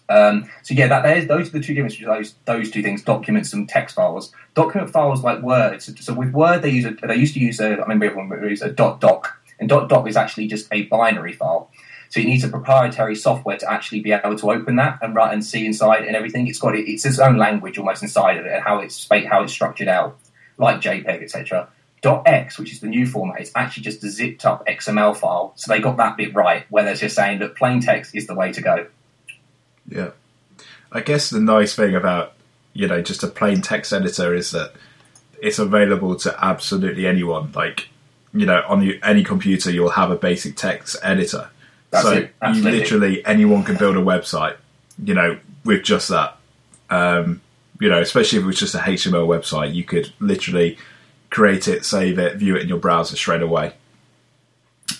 Um, so yeah, that, those are the two differences. Those those two things: documents and text files. Document files like Word. So, so with Word, they use a, they used to use a I remember everyone used a dot doc, and dot doc is actually just a binary file. So you need a proprietary software to actually be able to open that and write and see inside and everything. It's got it's its own language almost inside of it and how it's how it's structured out like JPEG, etc. .x, which is the new format, is actually just a zipped up XML file. So they got that bit right, where they're just saying that plain text is the way to go. Yeah, I guess the nice thing about you know just a plain text editor is that it's available to absolutely anyone. Like you know, on the, any computer, you'll have a basic text editor. That's so it, you absolutely. literally anyone can build a website. You know, with just that. Um, you know, especially if it was just a HTML website, you could literally create it, save it, view it in your browser straight away.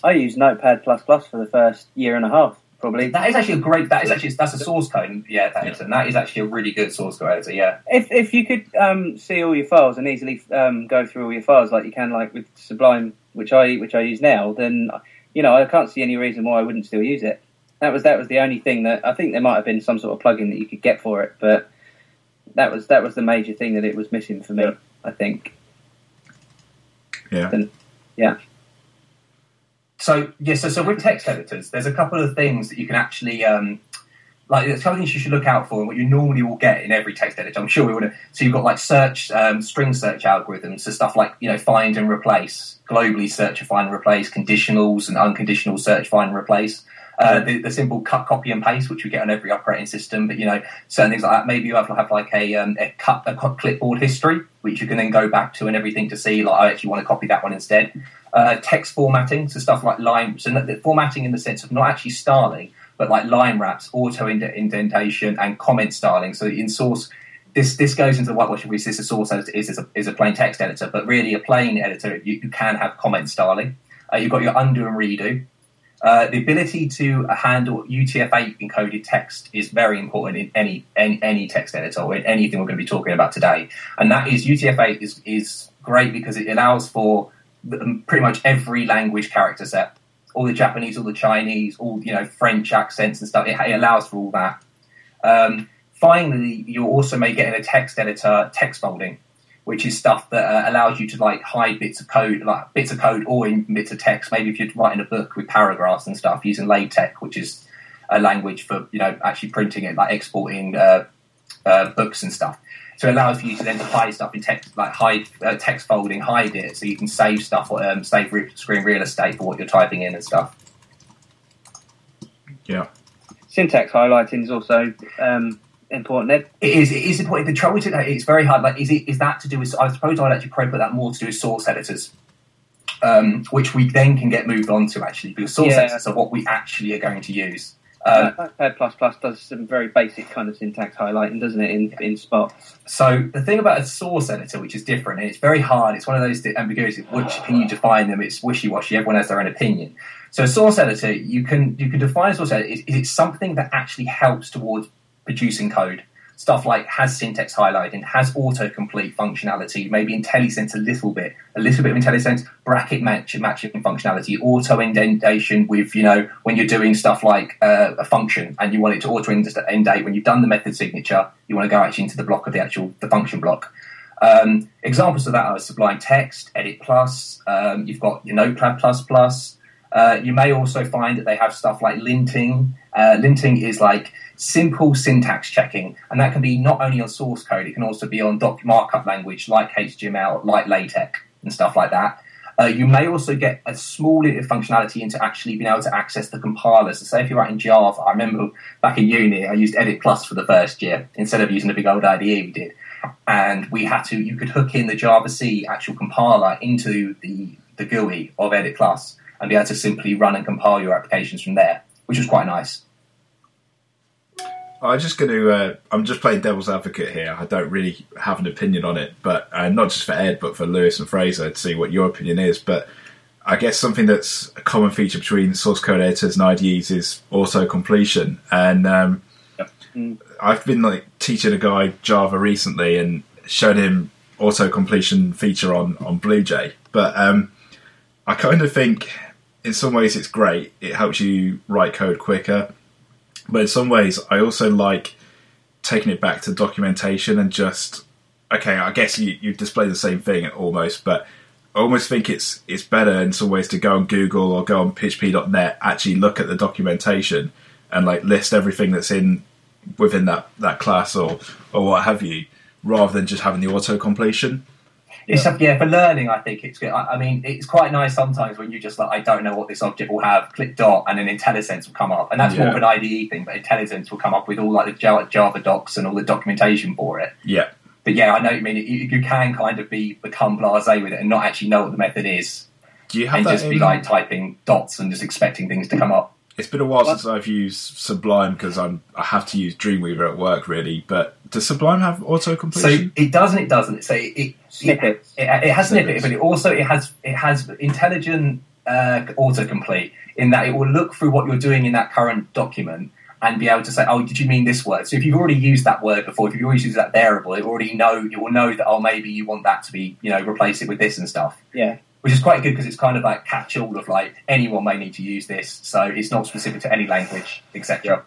I used Notepad plus plus for the first year and a half, probably. That is actually a great. That is actually that's a source code. Yeah, that is, and that is actually a really good source code editor. Yeah. If if you could um, see all your files and easily um, go through all your files like you can like with Sublime, which I which I use now, then you know I can't see any reason why I wouldn't still use it. That was that was the only thing that I think there might have been some sort of plugin that you could get for it, but that was that was the major thing that it was missing for me. Yeah. I think. Yeah. Then, yeah. So yeah, so so with text editors, there's a couple of things that you can actually um, like. A couple of things you should look out for, and what you normally will get in every text editor. I'm sure we would. have So you've got like search, um, string search algorithms, so stuff like you know find and replace, globally search and find and replace, conditionals and unconditional search, find and replace. Uh, the, the simple cut, copy, and paste, which we get on every operating system, but you know certain things like that. Maybe you have to have like a, um, a cut a cut clipboard history, which you can then go back to and everything to see. Like I actually want to copy that one instead. Uh, text formatting, so stuff like line, so not- formatting in the sense of not actually styling, but like line wraps, auto indentation, and comment styling. So in source, this this goes into the whitewashing piece. This is source editor is, is, a, is a plain text editor, but really a plain editor you, you can have comment styling. Uh, you've got your undo and redo. Uh, the ability to handle UTF-8 encoded text is very important in any, any any text editor or in anything we're going to be talking about today. And that is UTF-8 is is great because it allows for pretty much every language character set, all the Japanese, all the Chinese, all you know French accents and stuff. It, it allows for all that. Um, finally, you also may get in a text editor text folding, which is stuff that uh, allows you to like hide bits of code, like bits of code or in bits of text. Maybe if you're writing a book with paragraphs and stuff using LaTeX, which is a language for you know actually printing it, like exporting uh, uh, books and stuff. So it allows for you to then hide stuff in text, like hide uh, text folding, hide it, so you can save stuff, or um, save re- screen real estate for what you're typing in and stuff. Yeah. Syntax highlighting is also um, important. Ed. It is. It is important. The trouble with it, it's very hard. Like, is it is that to do with? I suppose I'd actually probably put that more to do with source editors, um, which we then can get moved on to actually because source Yeah. editors are what we actually are going to use. Um, Notepad plus plus does some very basic kind of syntax highlighting, doesn't it? In in spots. So the thing about a source editor, which is different, and it's very hard. It's one of those ambiguities. Which can you define them? It's wishy washy. Everyone has their own opinion. So a source editor, you can you can define a source editor. Is, is it something that actually helps towards producing code? Stuff like has syntax highlighting, has autocomplete functionality, maybe IntelliSense a little bit, a little bit of IntelliSense, bracket match, matching functionality, auto indentation with, you know, when you're doing stuff like uh, a function and you want it to auto indate when you've done the method signature, you want to go actually into the block of the actual the function block. Um, examples of that are Sublime Text, EditPlus. Um, you've got your Notepad Plus Plus. Uh, you may also find that they have stuff like linting. Uh, linting is like simple syntax checking, and that can be not only on source code, it can also be on doc markup language like HTML, like LaTeX, and stuff like that. Uh, you may also get a small bit of functionality into actually being able to access the compiler. So, say if you're writing Java, I remember back in uni, I used EditPlus for the first year instead of using the big old IDE we did. And we had to, you could hook in the javac actual compiler into the, the GUI of EditPlus and be able to simply run and compile your applications from there, which was quite nice. I'm just going to. Uh, I'm just playing devil's advocate here. I don't really have an opinion on it, but uh, not just for Ed, but for Lewis and Fraser to see what your opinion is. But I guess something that's a common feature between source code editors and IDEs is auto completion. And um, Yep. Mm. I've been like teaching a guy Java recently and showed him auto completion feature on on BlueJ. But um, I kind of think in some ways it's great. It helps you write code quicker. But in some ways, I also like taking it back to documentation and just okay. I guess you, you display the same thing almost, but I almost think it's it's better in some ways to go on Google or go on PHP.net, actually look at the documentation and like list everything that's in within that that class or or what have you, rather than just having the auto completion. It's yeah. yeah, for learning, I think it's good. I, I, mean, it's quite nice sometimes when you just like, I don't know what this object will have, click dot, and then IntelliSense will come up. And that's yeah. more of an IDE thing, but IntelliSense will come up with all like the Java, docs and all the documentation for it. Yeah. But yeah, I know you mean. You, you can kind of be become blasé with it and not actually know what the method is. Do you have and that just in... be like typing dots and just expecting things to come up? It's been a while what? since I've used Sublime because I'm I have to use Dreamweaver at work really. But does Sublime have auto completion? So it does and it doesn't. So it, it snippets. It, it, it has snippets, but it also it has it has intelligent uh, autocomplete in that it will look through what you're doing in that current document and be able to say, "Oh, did you mean this word?" So if you've already used that word before, if you've already used that variable, it already know it will know that oh maybe you want that to be you know replace it with this and stuff. Yeah which is quite good because it's kind of like catch all of like anyone may need to use this, so it's not specific to any language, etc.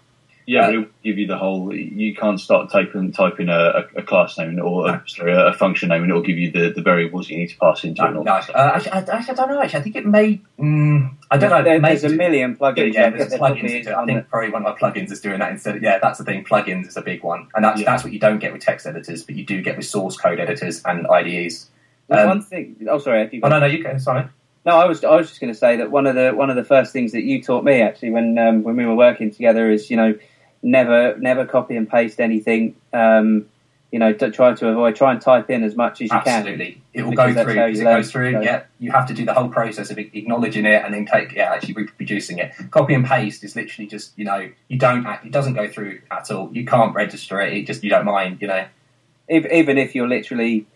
Yeah, uh, it'll give you the whole. You can't start typing typing a, a class name or a, sorry, a, function name, and it'll give you the, the variables you need to pass into. No, no, uh, actually, I, actually, I don't know. Actually, I think it may. Mm, I don't know. There, there's a million plugins. Yeah, there's plugins. I think probably one of my plugins is doing that instead. Of, yeah, that's the thing. Plugins is a big one, and that's yeah. that's what you don't get with text editors, but you do get with source code editors and IDEs. Um, one thing. Oh, sorry. Oh no, no, you go. Sorry. No, I was I was just going to say that one of the one of the first things that you taught me actually when um, when we were working together is you know never never copy and paste anything. Um, you know, try to avoid try and type in as much as you Absolutely. can. Absolutely, it will go through. It goes through. So. Yeah, you have to do the whole process of acknowledging it and then take yeah actually reproducing it. Copy and paste is literally just you know you don't act, it doesn't go through at all. You can't register it. It just you don't mind. You know, even if you're literally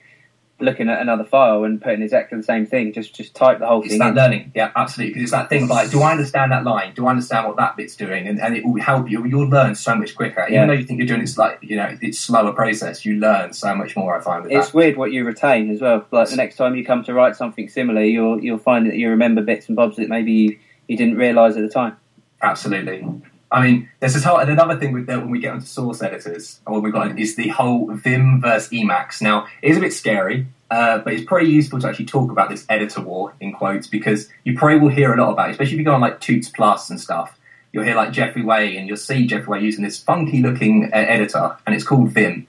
looking at another file and putting exactly the same thing. Just just type the whole it's thing. It's that in. learning, yeah, absolutely. Because it's that thing like, do I understand that line? Do I understand what that bit's doing? And, and it will help you. You'll learn so much quicker. Even Yeah. though you think you're doing it's like you know it's slower process, you learn so much more. I find It's that. weird what you retain as well. Like the next time you come to write something similar, you'll you'll find that you remember bits and bobs that maybe you, you didn't realise at the time. Absolutely. I mean, there's this whole another thing with that when we get onto source editors, what we've got is the whole Vim versus Emacs. Now, it is a bit scary, uh, but it's pretty useful to actually talk about this editor war in quotes because you probably will hear a lot about it, especially if you go on like Tuts+ and stuff. You'll hear like Jeffrey Way, and you'll see Jeffrey Way using this funky looking uh, editor, and it's called Vim.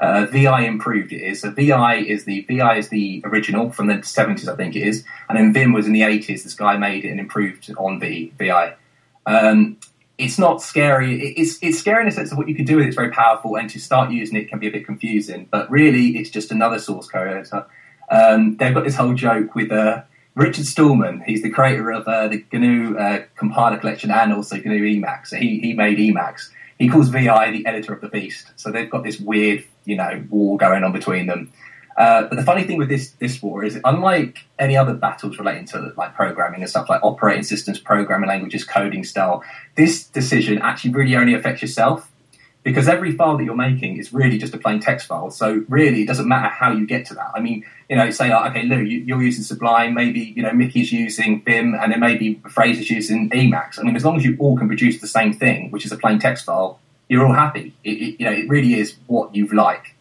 Uh, VI improved it is. So VI is the VI is the original from the 70s, I think it is, and then Vim was in the 80s. This guy made it and improved on the VI. Um, it's not scary. It's it's scary in the sense of what you can do with it. It's very powerful, and to start using it can be a bit confusing. But really, it's just another source code editor. Um, they've got this whole joke with uh, Richard Stallman. He's the creator of uh, the GNU uh, compiler collection and also GNU Emacs. So he he made Emacs. He calls VI the editor of the beast. So they've got this weird, you know, war going on between them. Uh, but the funny thing with this this war is, unlike any other battles relating to like programming and stuff like operating systems, programming languages, coding style, this decision actually really only affects yourself because every file that you're making is really just a plain text file. So really, it doesn't matter how you get to that. I mean, you know, say like, okay, Lou, you, are using Sublime, maybe you know Mickey's using Vim, and then maybe Fraser's using Emacs. I mean, as long as you all can produce the same thing, which is a plain text file, you're all happy. It, it, you know, it really is what you like.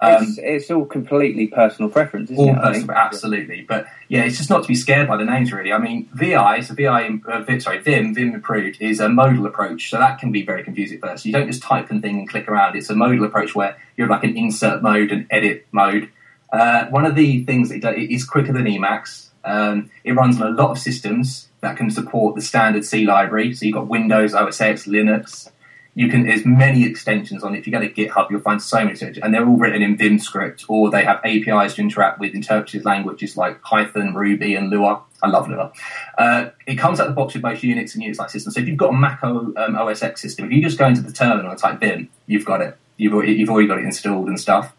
Um, it's, it's, all completely personal preference, isn't all it? Personal, absolutely. But yeah, it's just not to be scared by the names, really. I mean, VI, so VI, uh, sorry, Vim, Vim improved is a modal approach, so that can be very confusing at first. You don't just type and thing and click around. It's a modal approach where you're like an insert mode and edit mode. Uh, one of the things that it, does, it is quicker than Emacs. Um, it runs on a lot of systems that can support the standard C library. So you've got Windows, OS X, Linux, you can there's many extensions on it. If you go to GitHub, you'll find so many extensions, and they're all written in Vim script, or they have APIs to interact with interpreted languages like Python, Ruby, and Lua. I love Lua. Uh, it comes out of the box with both Unix and Unix-like systems. So if you've got a Mac o, um, OS X system, if you just go into the terminal and type Vim, you've got it. You've already, you've already got it installed and stuff.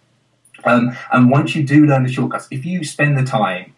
Um, and once you do learn the shortcuts, if you spend the time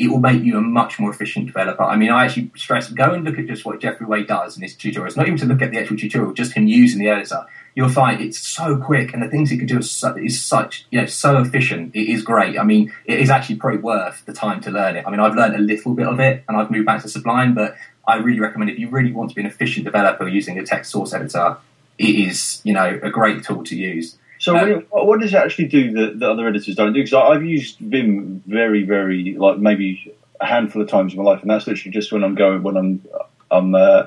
it will make you a much more efficient developer. I mean, I actually stress go and look at just what Jeffrey Way does in his tutorials, not even to look at the actual tutorial, just him using the editor. You'll find it's so quick, and the things he can do is, is such, you know, so efficient. It is great. I mean, it is actually probably worth the time to learn it. I mean, I've learned a little bit of it, and I've moved back to Sublime, but I really recommend if you really want to be an efficient developer using a text source editor, it is, you know, a great tool to use. So um, what does it actually do that the other editors don't do? Because I've used Vim very, very like maybe a handful of times in my life, and that's literally just when I'm going when I'm I'm uh,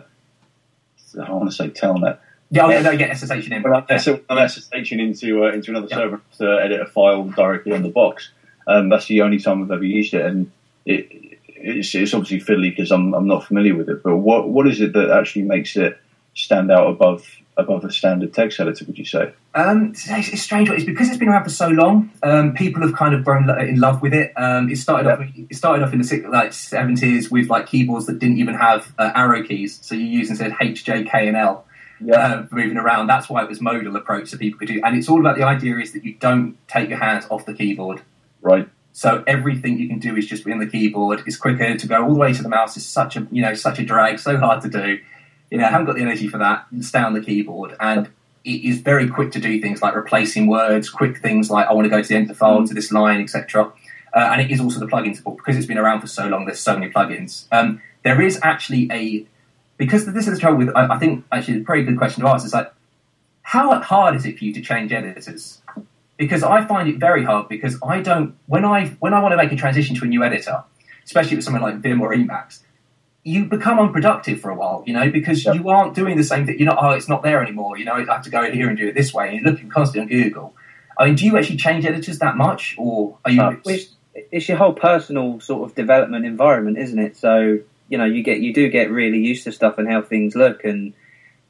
I want to say telnet. Yeah, yeah, no, get SSH in. I'm, yeah. I'm SSHing into uh, into another yeah. server to edit a file directly on the box. Um, that's the only time I've ever used it, and it, it's, it's obviously fiddly because I'm I'm not familiar with it. But what what is it that actually makes it stand out above above a standard text editor, would you say? Um, it's, strange. It's because it's been around for so long. Um, people have kind of grown in love with it. Um, it started off. It started off in the like seventies with like keyboards that didn't even have uh, arrow keys, so you use instead H, J, K, and L. Uh, moving around. That's why it was modal approach, that people could do. And it's all about the idea is that you don't take your hands off the keyboard. Right. So everything you can do is just on the keyboard. It's quicker to go all the way to the mouse. It's such a you know such a drag, so hard to do you know, I haven't got the energy for that. Stay on the keyboard, and it is very quick to do things like replacing words, quick things like I want to go to the end of the file to this line, etc. Uh, and it is also the plugin support because it's been around for so long. There's so many plugins. Um, there is actually a because this is the trouble with. I, I think actually a pretty good question to ask is like, how hard is it for you to change editors? Because I find it very hard because I don't when I when I want to make a transition to a new editor, especially with something like Vim or Emacs, you become unproductive for a while, you know, because yep. you aren't doing the same thing. You're not, oh, it's not there anymore. You know, I have to go in here and do it this way. And you're looking constantly on Google. I mean, do you actually change editors that much, or are you? Uh, it's, it's, your whole personal sort of development environment, isn't it? So you know, you get you do get really used to stuff and how things look, and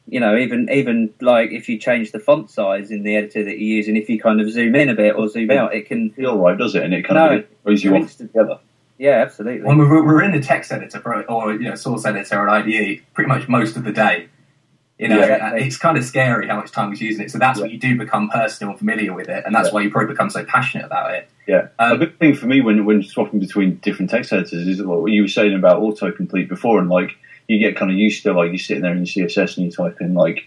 you know, even even like if you change the font size in the editor that you use, and if you kind of zoom in a bit or zoom out, it can feel right, does it? And it kind no, of brings you off together. Yeah, absolutely. When we're, we're in the text editor or you know source editor at IDE pretty much most of the day. You know, yeah, it's kind of scary how much time we're using it. So that's yeah. what you do become personal and familiar with it, and that's yeah. why you probably become so passionate about it. Yeah, um, a big thing for me when when swapping between different text editors is what you were saying about autocomplete before, and like you get kind of used to like you sitting there in your CSS and you type in like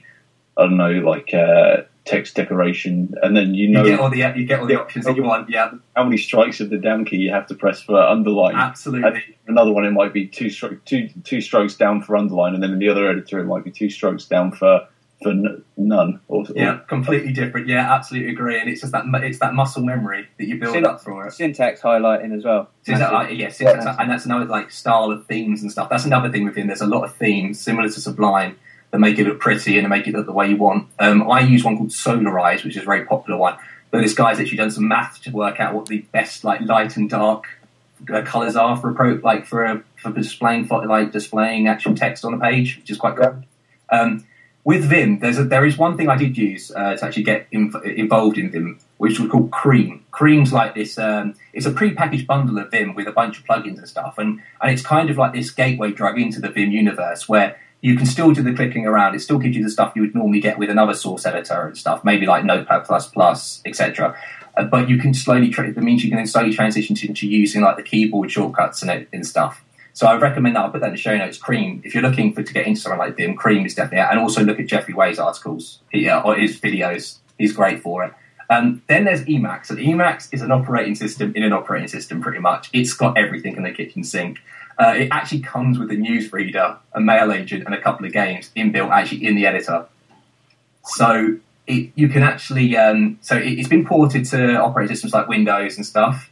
I don't know like uh, text decoration, and then you know you get all the you get all the options that you want. Yeah, how many strikes of the down key you have to press for underline? Absolutely. And another one it might be two stro- two two strokes down for underline, and then in the other editor it might be two strokes down for for n- none. Or, yeah, completely different. Yeah, absolutely agree. And it's just that it's that muscle memory that you build Syn- up for it. Syntax highlighting as well. Syntax, like, uh, yeah, syntax, yeah. and that's another like style of themes and stuff. That's another thing within. There's a lot of themes similar to Sublime that make it look pretty and to make it look the way you want. Um, I use one called Solarize, which is a very popular one. But this guy's actually done some math to work out what the best like light and dark uh, colors are for a pro, like for a, for displaying like displaying actual text on a page, which is quite cool. Um, with Vim, there's a, there is one thing I did use uh, to actually get inv- involved in Vim, which was called Cream. Cream's like this. Um, it's a pre-packaged bundle of Vim with a bunch of plugins and stuff, and and it's kind of like this gateway drug into the Vim universe where you can still do the clicking around. It still gives you the stuff you would normally get with another source editor and stuff, maybe like Notepad Plus etc. Uh, but you can slowly. Tra- that means you can slowly transition to using like the keyboard shortcuts and, and stuff. So I recommend that. I'll put that in the show notes. Cream, if you're looking for to get into something like Vim, Cream is definitely out. And also look at Jeffrey Way's articles he, uh, or his videos. He's great for it. Um, then there's Emacs, and Emacs is an operating system in an operating system, pretty much. It's got everything in the kitchen sink. Uh, it actually comes with a newsreader, a mail agent, and a couple of games inbuilt actually in the editor. So it, you can actually um, so it, has been ported to operating systems like Windows and stuff,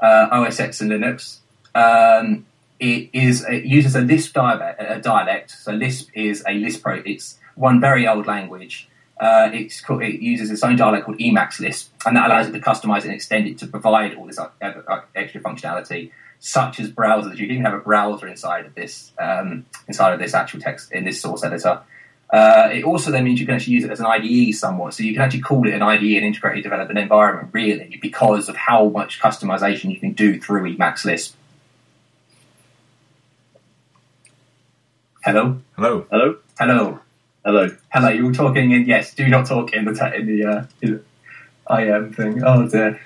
uh, OS X and Linux. Um, it is it uses a Lisp dialect, a dialect. So Lisp is a Lisp pro. It's one very old language. Uh, it's called, it uses its own dialect called Emacs Lisp, and that allows it to customize and extend it to provide all this uh, extra functionality, such as browsers. You can even have a browser inside of this um, inside of this actual text in this source editor. Uh, it also then means you can actually use it as an IDE somewhat, so you can actually call it an IDE, an integrated development environment, really, because of how much customization you can do through Emacs Lisp. Hello. Hello. Hello. Hello. Hello. Hello. You were talking in yes. Do not talk in the te- in the uh, in the IM thing. Oh dear.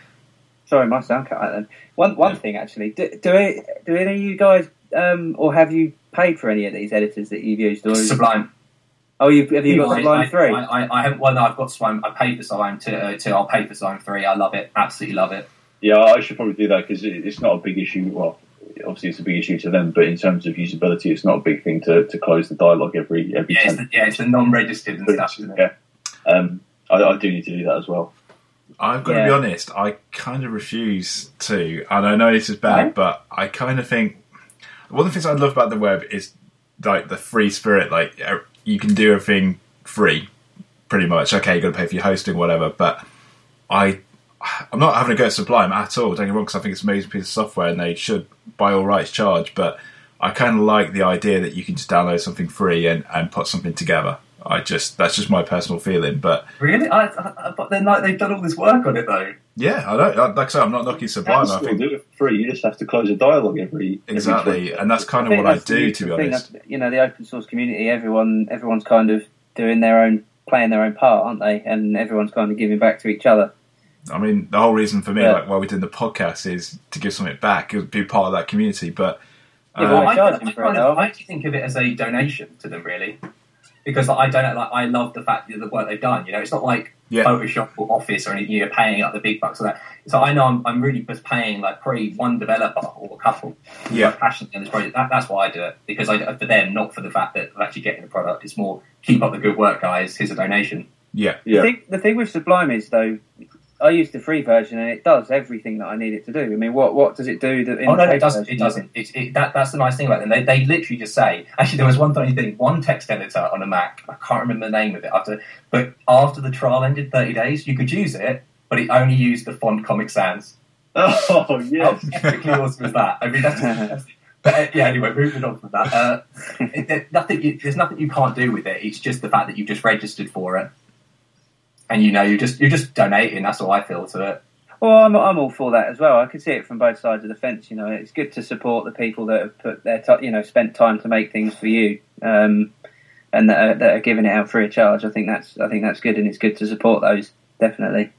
Sorry, my sound cut out then. One one thing actually, do do, it, do any of you guys um, or have you paid for any of these editors that you've used? Or Sublime. Oh, you have you got I, Sublime I, three? I, I, I haven't. Well, no, I've got Sublime. I paid for Sublime two. Uh, two. I'll pay for Sublime three. I love it. Absolutely love it. Yeah, I should probably do that because it, it's not a big issue. Well, obviously it's a big issue to them, but in terms of usability, it's not a big thing to, to close the dialogue every every. Yeah, it's 10 the, yeah, it's the non-registered and stuff, isn't it? Yeah, um, I, I do need to do that as well. I've got to be honest. I kind of refuse to, and I know this is bad, Right. but I kind of think one of the things I love about the web is like the free spirit. Like you can do everything free, pretty much. Okay, you've got to pay for your hosting, whatever. But I, I'm not having a go at Sublime at all. Don't get me wrong, because I think it's an amazing piece of software, and they should, by all rights, charge. But I kind of like the idea that you can just download something free and, and put something together. I just that's just my personal feeling, but Really? I, I, I- but then like they've done all this work on it though. yeah, I don't like I say I'm not knocking You Sublime. I think do it for free. You just have to close a dialogue every every Exactly, 20 and that's kind of think what I that's the do, to be honest. that's- You know, the open source community, everyone, everyone's kind of doing their own, playing their own part, aren't they? And everyone's kind of giving back to each other. I mean, the whole reason for me, Yeah. like why we're doing the podcast, is to give something back, is be part of that community. But Yeah, uh, well, I, charging I, kind of, I actually think of it as a donation to them, really, because like, I don't like I love the fact that the work they've done. You know, it's not like Yeah. Photoshop or Office or anything. You're paying like the big bucks for that. So I know I'm, I'm really just paying like probably one developer or a couple. Yeah. are passionate in this project. That, that's why I do it because I for them, not for the fact that I'm actually getting the product. It's more keep up the good work, guys. Here's a donation. yeah, Yeah. The, thing, the thing with Sublime is, though, I use the free version and it does everything that I need it to do. I mean, what what does it do? That in Oh no, it doesn't. version? It doesn't. It, it, that, that's the nice thing about them. They, they literally just say. Actually, there was one funny thing. One text editor on a Mac. I can't remember the name of it. After, but after the trial ended, thirty days, you could use it, but it only used the font Comic Sans. [LAUGHS] Oh How yeah. epically awesome was that? I mean, that's. that's but uh, yeah, anyway, moving on from that. Uh, it, nothing. There's nothing you can't do with it. It's just the fact that you've just registered for it, and you know you just you're just donating. That's all I feel to it. Well, I'm, I'm all for that as well. I can see it from both sides of the fence. You know, it's good to support the people that have put their, ti you know, spent time to make things for you, um, and that are, that are giving it out free of charge. I think that's, I think that's good, and it's good to support those definitely.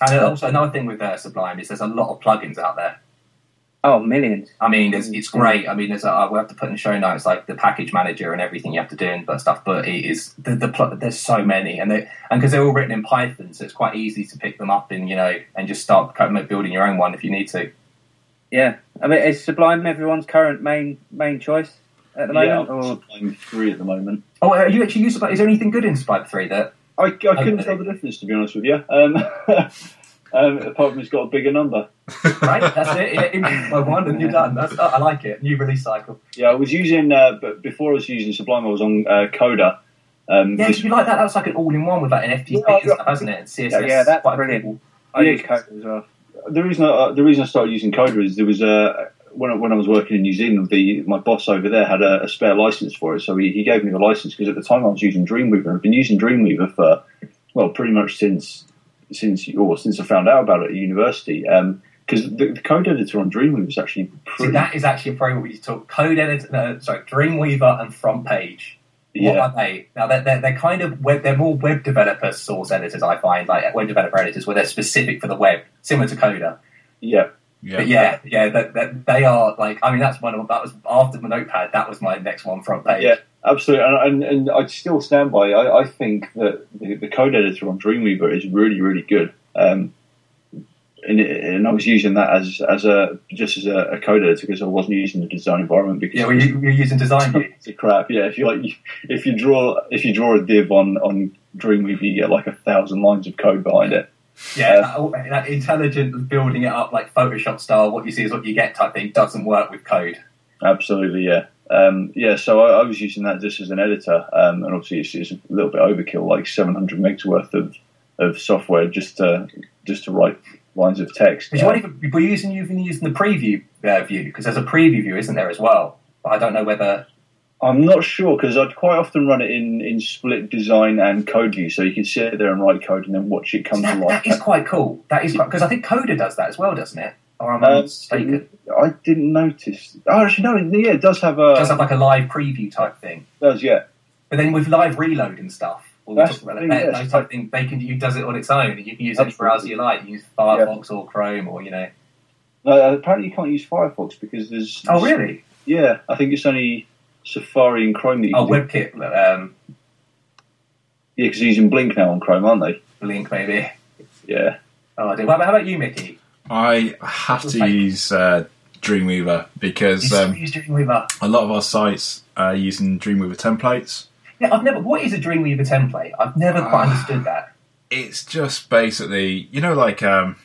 And also another thing with uh, Sublime is there's a lot of plugins out there. Oh, millions. I mean, it's, it's great. I mean, there's a, I will have to put in the show notes like the package manager and everything you have to do and that stuff. But it is the, the pl- there's so many, and they and because they're all written in Python, so it's quite easy to pick them up and you know and just start kind of building your own one if you need to. Yeah, I mean, is Sublime everyone's current main main choice at the moment? I'm or Sublime three at the moment. Oh, are you actually use Sublime? Is there anything good in Sublime three that? I, I couldn't Okay. tell the difference to be honest with you. Um, [LAUGHS] um, apart from it's got a bigger number. Right, that's it. Yeah, in my one, and you're done. That's, I like it. New release cycle. Yeah, I was using, uh, but before I was using Sublime, I was on uh, Coda. Um, Yeah, this- you like that, that's like an all-in-one with like an FTP Yeah, and stuff, hasn't it? And CSS. Yeah, yeah, that's quite brilliant. cool. I Yeah, use Coda as well. the reason I, uh, the reason I started using Coda is there was a when I, when I was working in New Zealand, the my boss over there had a, a spare license for it, so he, he gave me the license because at the time I was using Dreamweaver. I've been using Dreamweaver for well, pretty much since since or since I found out about it at university. Um, because the, the code editor on Dreamweaver is actually See, pretty. that is actually a program where you talk code editor, no, sorry, Dreamweaver and FrontPage. What yeah, are they? Now they're, they're, they're kind of web, they're more web developer source editors. I find like web developer editors where they're specific for the web, similar to Coda. yeah. yeah, But yeah, yeah, that, that, they are like. I mean, that's one of that was after the Notepad. That was my next one, FrontPage. Yeah. Absolutely, and, and, and I still stand by. I, I think that the, the code editor on Dreamweaver is really, really good. Um, and, it, and I was using that as as a just as a, a code editor because I wasn't using the design environment because yeah. Well, you, you're using Design View. it's a crap. Yeah, if you like, if you draw if you draw a div on on Dreamweaver, you get like a thousand lines of code behind it. Yeah, that, oh, that intelligent building it up like Photoshop style, what you see is what you get type thing doesn't work with code. Absolutely, yeah. Um, yeah, so I, I was using that just as an editor, um, and obviously it's, it's a little bit overkill, like 700 megs worth of, of software just to just to write lines of text. Did you want even, were you using even using the preview uh, view because there's a preview view, isn't there as well? But I don't know whether I'm not sure because I'd quite often run it in, in split design and code view, so you can sit there and write code and then watch it come that, to life. that is quite cool. That is because I think Coda does that as well, doesn't it? Or am I Uh, mistaken? I didn't notice. Oh, actually, no. Yeah, it does have a. It does have like a live preview type thing. does yeah. But then with live reload and stuff, when we That's talk about thing, that- yes. those type of things, they can you does it on its own. You can use any Absolutely. browser you like. You use Firefox or Chrome or you know. No, apparently you can't use Firefox because there's. Oh really? Yeah, I think it's only Safari and Chrome that you Oh. WebKit, um, Yeah, because they're using Blink now on Chrome, aren't they? Blink maybe. Yeah. Oh, I do. About, how about you, Mickey? I have to Like- use uh, Dreamweaver because um, use Dreamweaver. a lot of our sites are using Dreamweaver templates. Yeah, I've never. What is a Dreamweaver template? I've never quite Ah. understood that. It's just basically, you know, like, um,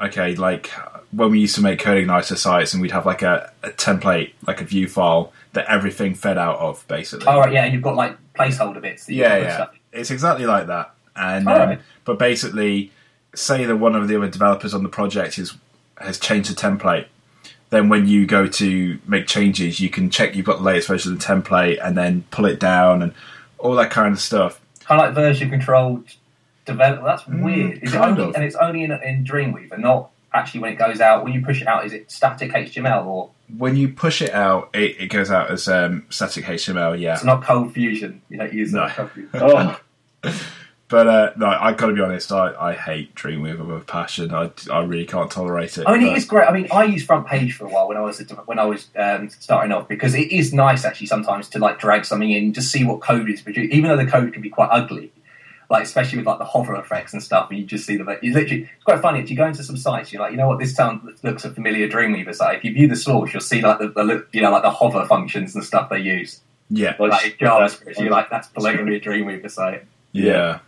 okay, like when we used to make CodeIgniter sites and we'd have like a, a template, like a view file that everything fed out of, basically. Oh right, yeah, and you've got like placeholder bits. That you Yeah, yeah. stuff. It's exactly like that. And All um, right. but basically, say that one of the other developers on the project is has changed the template. Then when you go to make changes, you can check you've got the latest version of the template and then pull it down and all that kind of stuff. Kind of like version control development. That's weird. Is it Mm, kind only of. and it's only in, in Dreamweaver, not actually when it goes out. When you push it out, is it static HTML or When you push it out, it, it goes out as um, static HTML. Yeah, it's not ColdFusion? You don't use No. that. ColdFusion. [LAUGHS] Oh, but uh, no, I got to be honest. I, I hate Dreamweaver with passion. I, I really can't tolerate it. I mean, but- it is great. I mean, I used FrontPage for a while when I was when I was um, starting off because it is nice actually sometimes to like drag something in to see what code is produced, even though the code can be quite ugly. Like especially with like the hover effects and stuff, and you just see the you literally it's quite funny. If you go into some sites, you're like, you know what, this town looks a familiar Dreamweaver site. If you view the source, you'll see like the, the look- you know like the hover functions and stuff they use. yeah, Like- Like JavaScript, you're like that's blatantly a Dreamweaver site. yeah.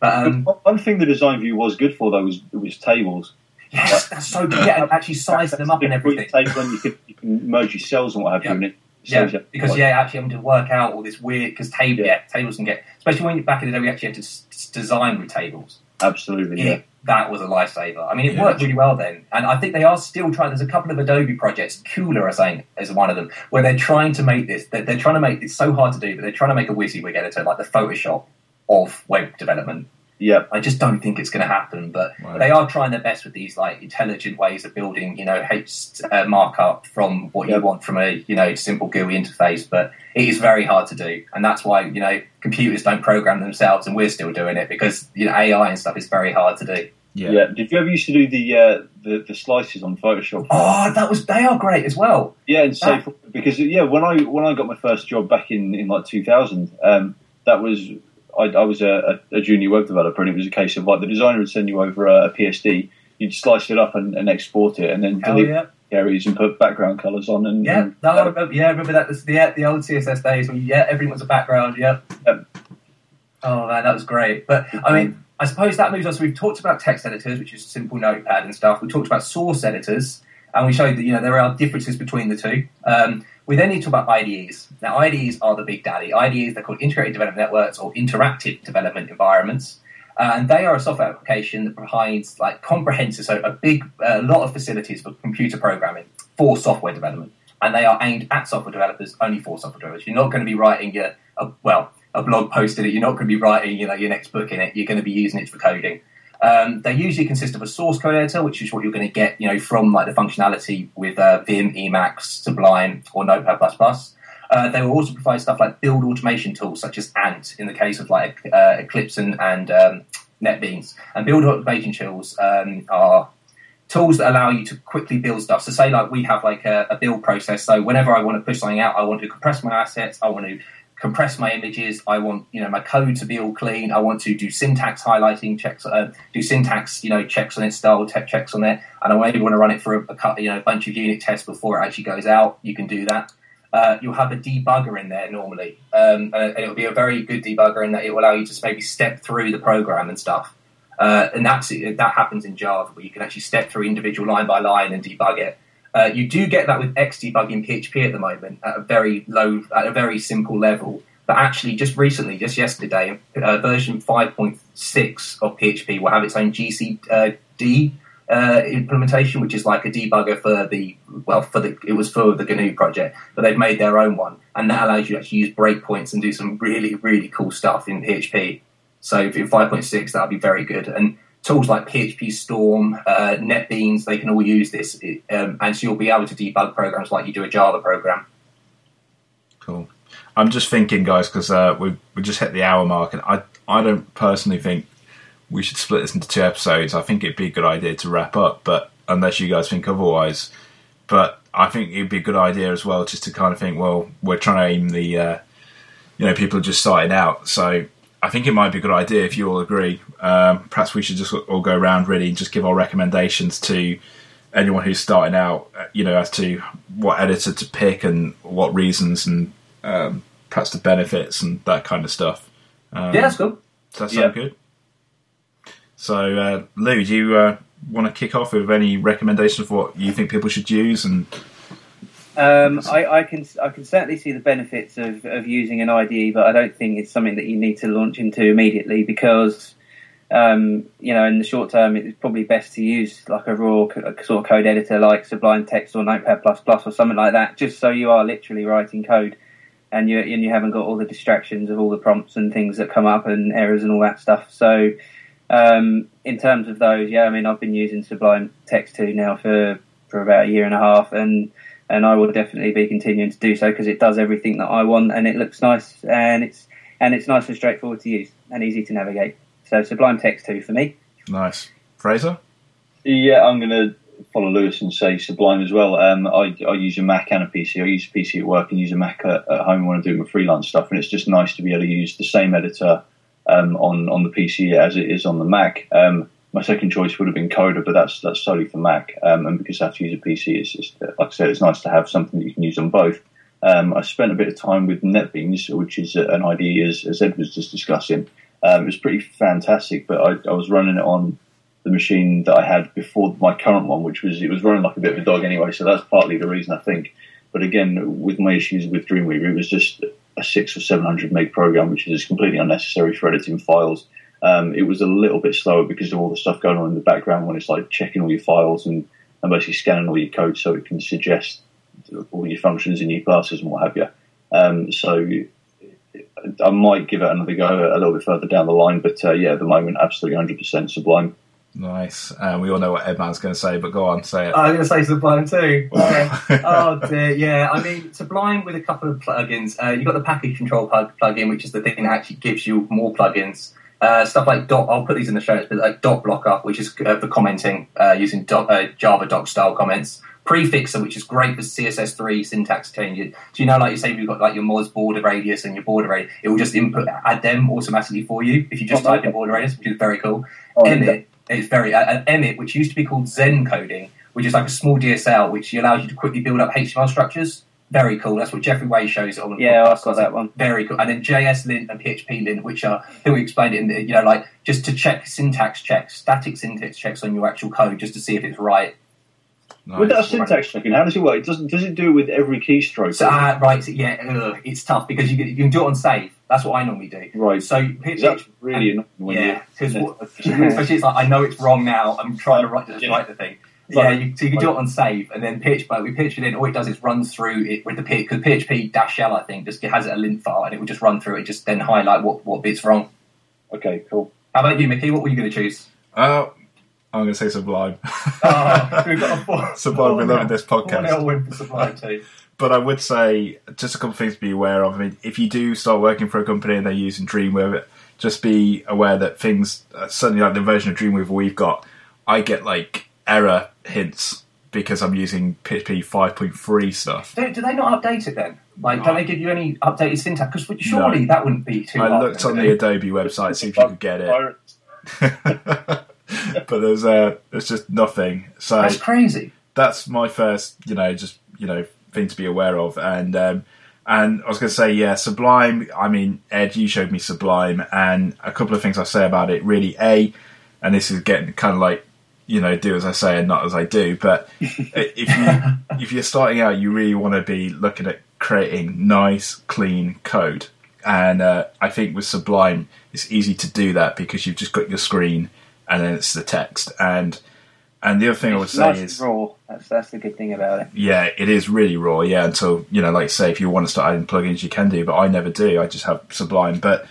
But um, one thing the design view was good for though was was tables. yes, that's so good. Yeah, and actually size them up and everything. Table and you can you can merge your cells and what have Yeah. you. Yeah, because yeah, actually having to work out all this weird because table, Yeah. yeah. tables can get especially when back in the day we actually had to s- design with tables. absolutely. Yeah. It, that was a lifesaver. I mean, it Yeah. worked really well then, and I think they are still trying. There's a couple of Adobe projects, Cooler, I think, is one of them, where they're trying to make this. They're, they're trying to make it's so hard to do, but they're trying to make a WYSIWYG editor like the Photoshop of web development. Yeah. I just don't think it's going to happen, but Right. they are trying their best with these like intelligent ways of building, you know, H uh, markup from what Yeah. you want from a you know simple GUI interface. But it is very hard to do, and that's why you know computers don't program themselves, and we're still doing it because you know AI and stuff is very hard to do. Yeah. Yeah. Did you ever used to do the uh, the, the slices on Photoshop? Oh, that was they are great as well. Yeah, and so because yeah, when I when I got my first job back in, in like 2000, um, that was I, I was a, a, junior web developer, and it was a case of like the designer would send you over a, a PSD, you'd slice it up and, and export it, and then Hell delete yeah, areas and put background colours on, and yeah. and, No, I remember, yeah, I remember that. The, the the old CSS days when yeah, everything was a background. Yeah. Yep. Oh man, that was great. But I mean, I suppose that moves on. So we've talked about text editors, which is simple notepad and stuff. We talked about source editors, and we showed that you know there are differences between the two. Um, we then need to talk about IDEs. Now, IDEs are the big daddy. IDEs they're called integrated development networks or interactive development environments. Uh, and they are a software application that provides like comprehensive, so a big, a lot of facilities for computer programming for software development, and they are aimed at software developers only for software developers. You're not going to be writing your, a, well, a blog post in it. You're not going to be writing, you know, your next book in it. You're going to be using it for coding. Um, they usually consist of a source code editor, which is what you're going to get, you know, from like the functionality with uh, Vim, Emacs, Sublime, or Notepad++. Uh, they will also provide stuff like build automation tools, such as Ant, in the case of like uh, Eclipse and, and um, NetBeans. And build automation tools um, are tools that allow you to quickly build stuff. So, say like we have like a, a build process. So, whenever I want to push something out, I want to compress my assets. I want to compress my images. I want you know my code to be all clean. I want to do syntax highlighting checks, uh, do syntax you know checks on it, style tech checks on it, and I maybe want to run it for a, a you know a bunch of unit tests before it actually goes out. You can do that. uh, you'll have a debugger in there normally, um, and it'll be a very good debugger in that it will allow you to maybe step through the program and stuff. Uh, and that's that happens in Java, where you can actually step through individual line by line and debug it. Uh, you do get that with Xdebug in PHP at the moment at a very low, at a very simple level. But actually, just recently, just yesterday, uh, version 5.6 of PHP will have its own GCD uh, implementation, which is like a debugger for the well, for the it was for the GNU project, but they've made their own one, and that allows you to actually use breakpoints and do some really really cool stuff in PHP. So if in 5.6, that'll be very good. And tools like PHP Storm, uh, NetBeans, they can all use this, um, and so you'll be able to debug programs like you do a Java program. Cool. I'm just thinking, guys, because uh, we we just hit the hour mark, and I I don't personally think we should split this into two episodes. I think it'd be a good idea to wrap up, but unless you guys think otherwise, but I think it'd be a good idea as well, just to kind of think, well, we're trying to aim the, uh, you know, people just starting out, so I think it might be a good idea if you all agree. Um, perhaps we should just all go around really and just give our recommendations to anyone who's starting out, uh, you know, as to what editor to pick and what reasons and um, perhaps the benefits and that kind of stuff. Um, yeah, that's cool. Does that sound yeah. good? So, uh, Lou, do you uh, want to kick off with any recommendations of what you think people should use? And um, I, I, can I can certainly see the benefits of, of using an IDE, but I don't think it's something that you need to launch into immediately because um, you know in the short term it's probably best to use like a raw sort of code editor like Sublime Text or Notepad plus plus or something like that, just so you are literally writing code and you and you haven't got all the distractions of all the prompts and things that come up and errors and all that stuff. So um, in terms of those, yeah, I mean, I've been using Sublime Text 2 now for, for about a year and a half, and and I will definitely be continuing to do so because it does everything that I want, and it looks nice, and it's and it's nice and straightforward to use and easy to navigate. So Sublime Text 2 for me. Nice, Fraser. Yeah, I'm going to follow Lewis and say Sublime as well. Um, I, I, use a Mac and a PC. I use a PC at work and use a Mac at, at home when I'm doing my freelance stuff, and it's just nice to be able to use the same editor um, on on the PC as it is on the Mac. Um, my second choice would have been Coda, but that's that's solely for Mac. Um, and because I have to use a PC, it's just like I said, it's nice to have something that you can use on both. Um, I spent a bit of time with NetBeans, which is an IDE as, as Ed was just discussing. Um, it was pretty fantastic, but I, I, was running it on the machine that I had before my current one, which was it was running like a bit of a dog anyway. So that's partly the reason I think. But again, with my issues with Dreamweaver, it was just a six or seven hundred meg program, which is completely unnecessary for editing files. Um, it was a little bit slower because of all the stuff going on in the background when it's like checking all your files and, and basically scanning all your code so it can suggest all your functions in your classes and what have you. Um, so I might give it another go a little bit further down the line, but uh, yeah, at the moment, absolutely 100% Sublime. Nice. Uh, we all know what Edd Mann's going to say, but go on, say it. I'm going to say Sublime too. [LAUGHS] [LAUGHS] oh dear, yeah. I mean, Sublime with a couple of plugins. Uh, you've got the package control plug- plugin, which is the thing that actually gives you more plugins. Uh, stuff like dot. I'll put these in the show notes, but like DocBlockr, which is uh, for commenting uh, using dot, uh, Javadoc style comments. Prefixr, which is great for CSS3 syntax changes. Do you know, like you say, you've got like your moz border radius and your border radius, it will just input add them automatically for you if you just oh, type okay. in border radius, which is very cool. Oh, Emmet, it's very uh, Emmet, which used to be called Zen coding, which is like a small DSL, which allows you to quickly build up HTML structures. Very cool. That's what Jeffrey Way shows on. The. Yeah, I saw that one. Very cool. And then JS lint and PHP lint, which are I think we explained it in the, you know like just to check syntax checks, static syntax checks on your actual code, just to see if it's right. Nice. With that syntax checking, how does it work? It doesn't. Does it do it with every keystroke? So, uh, right. So, yeah, ugh, it's tough because you can, you can do it on save. That's what I normally do. Right. So that's really annoying. Yeah, because [LAUGHS] [LAUGHS] especially it's like I know it's wrong now. I'm trying to write, the, write the thing. Yeah, you, so you can do it on save, and then PHP. But we pitch it in, all it does is runs through it with the because PHP dash L I think just has it a lint file, and it will just run through it, just then highlight what what bit's wrong. Okay, cool. How about you, Mickey? What were you going to choose? Uh, I'm going to say Sublime. [LAUGHS] oh, we've got a four, Sublime. we love this podcast. Win for Sublime too. [LAUGHS] But I would say just a couple of things to be aware of. I mean, if you do start working for a company and they're using Dreamweaver, just be aware that things, uh, certainly like the version of Dreamweaver we've got, I get like error hints because I'm using PHP 5.3 stuff. Do, do, they not update it then? Like, don't they give you any updated syntax? Because surely no. that wouldn't be too. I looked on the Adobe website see if you could get it. [LAUGHS] but there's uh, there's just nothing. So that's crazy. That's my first, you know, just you know, thing to be aware of. And um, and I was going to say, yeah, Sublime. I mean, Ed, you showed me Sublime, and a couple of things I say about it. Really, a, and this is getting kind of like you know, do as I say and not as I do. But [LAUGHS] if you if you're starting out, you really want to be looking at creating nice, clean code. And uh, I think with Sublime, it's easy to do that because you've just got your screen and then it's the text. And and the other thing I would It's say nice is, raw. That's that's the good thing about it. yeah, it is really raw. Yeah, until you know, like say, if you want to start adding plugins, you can do. But I never do. I just have Sublime. But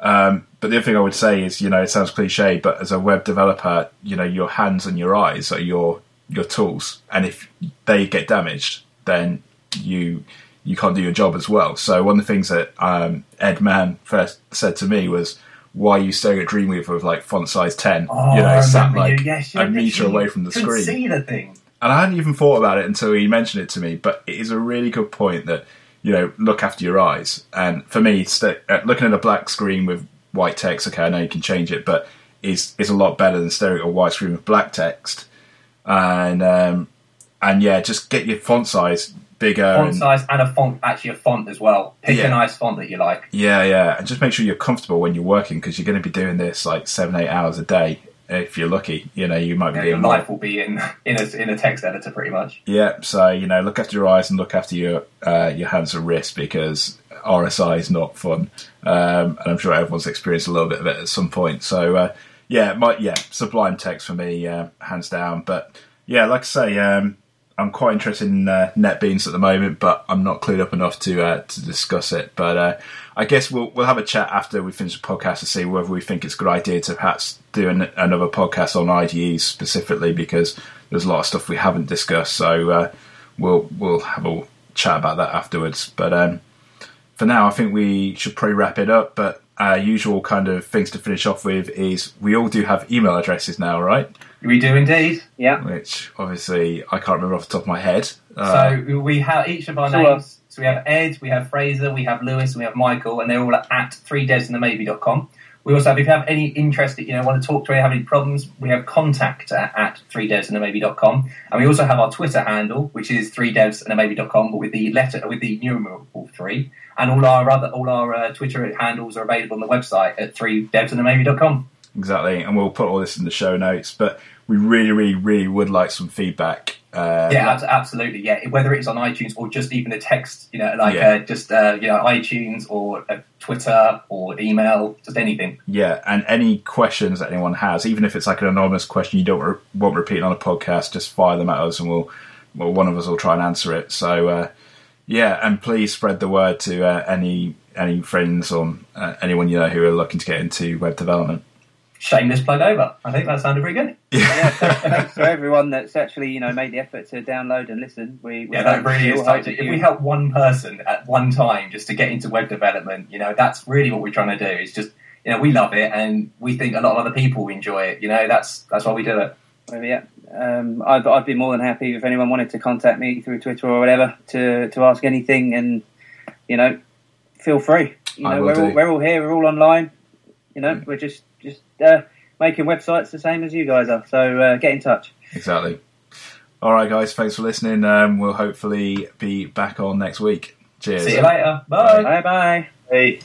um, but the other thing I would say is, you know, it sounds cliche, but as a web developer, you know, your hands and your eyes are your your tools, and if they get damaged, then you you can't do your job as well. So one of the things that um, Edd Mann first said to me was, "Why are you staring at Dreamweaver with like font size ten? Oh, you know, sat like Yes, a meter away from the screen." See the thing. And I hadn't even thought about it until he mentioned it to me. But it is a really good point that you know look after your eyes. And for me, st- uh, looking at a black screen with white text, okay, I know you can change it, but is is a lot better than staring at a white screen with black text. And um, and yeah, just get your font size bigger. Font and, size and a font, actually a font as well. Pick Yeah. a nice font that you like. yeah, yeah, and just make sure you're comfortable when you're working because you're going to be doing this like seven, eight hours a day. If you're lucky, you know you might be know, doing your life will be in in a, in a text editor pretty much. Yeah, so you know, look after your eyes and look after your uh, your hands and wrists because RSI is not fun, um, and I'm sure everyone's experienced a little bit of it at some point. So uh, yeah, my, yeah, Sublime text for me, uh, hands down. But yeah, like I say, um, I'm quite interested in uh, NetBeans at the moment, but I'm not clued up enough to uh, to discuss it. But uh, I guess we'll we'll have a chat after we finish the podcast to see whether we think it's a good idea to perhaps do an, another podcast on IDEs specifically because there's a lot of stuff we haven't discussed. So uh, we'll we'll have a chat about that afterwards. But um, for now, I think we should probably wrap it up. But our usual kind of things to finish off with is we all do have email addresses now, right? We do indeed. Yeah. Which obviously I can't remember off the top of my head. Uh, so we have each of our So, uh, names. So we have Ed, we have Fraser, we have Lewis, and we have Michael, and they're all at threedevsandamaybe.com. We also have, if you have any interest, that you know, want to talk to, or have any problems, we have contact at, at threedevsandamaybe.com. And we also have our Twitter handle, which is 3devs and maybe.com, but with the letter, with the numeral 3. And all our other, all our uh, Twitter handles are available on the website at threedevsandamaybe.com. exactly, and we'll put all this in the show notes. But we really, really, really would like some feedback. Uh, Yeah, abs- absolutely. Yeah, whether it's on iTunes or just even a text, you know, like Yeah. uh, just uh, you know iTunes or uh, Twitter or email, just anything. Yeah, and any questions that anyone has, even if it's like an anonymous question you don't re- want repeated on a podcast, just fire them at us, and we'll, well, one of us will try and answer it. So, uh, yeah, and please spread the word to uh, any any friends or uh, anyone you know who are looking to get into web development. Shameless plug over. I think that sounded pretty good. yeah, thanks to everyone that's actually you know made the effort to download and listen. We, we Yeah, that really is all hope touching. that If we help one person at one time just to get into web development, you know, that's really what we're trying to do. It's just you know we love it and we think a lot of other people enjoy it. You know, that's that's why we do it. Well, yeah, um, I'd, I'd be more than happy if anyone wanted to contact me through Twitter or whatever to, to ask anything, and you know, feel free. You I know, will we're all, we're all here, we're all online. You know, we're just just uh, making websites the same as you guys are. So uh, get in touch. Exactly. All right, guys, thanks for listening. Um, we'll hopefully be back on next week. Cheers. See you later. Bye. Bye bye. Hey.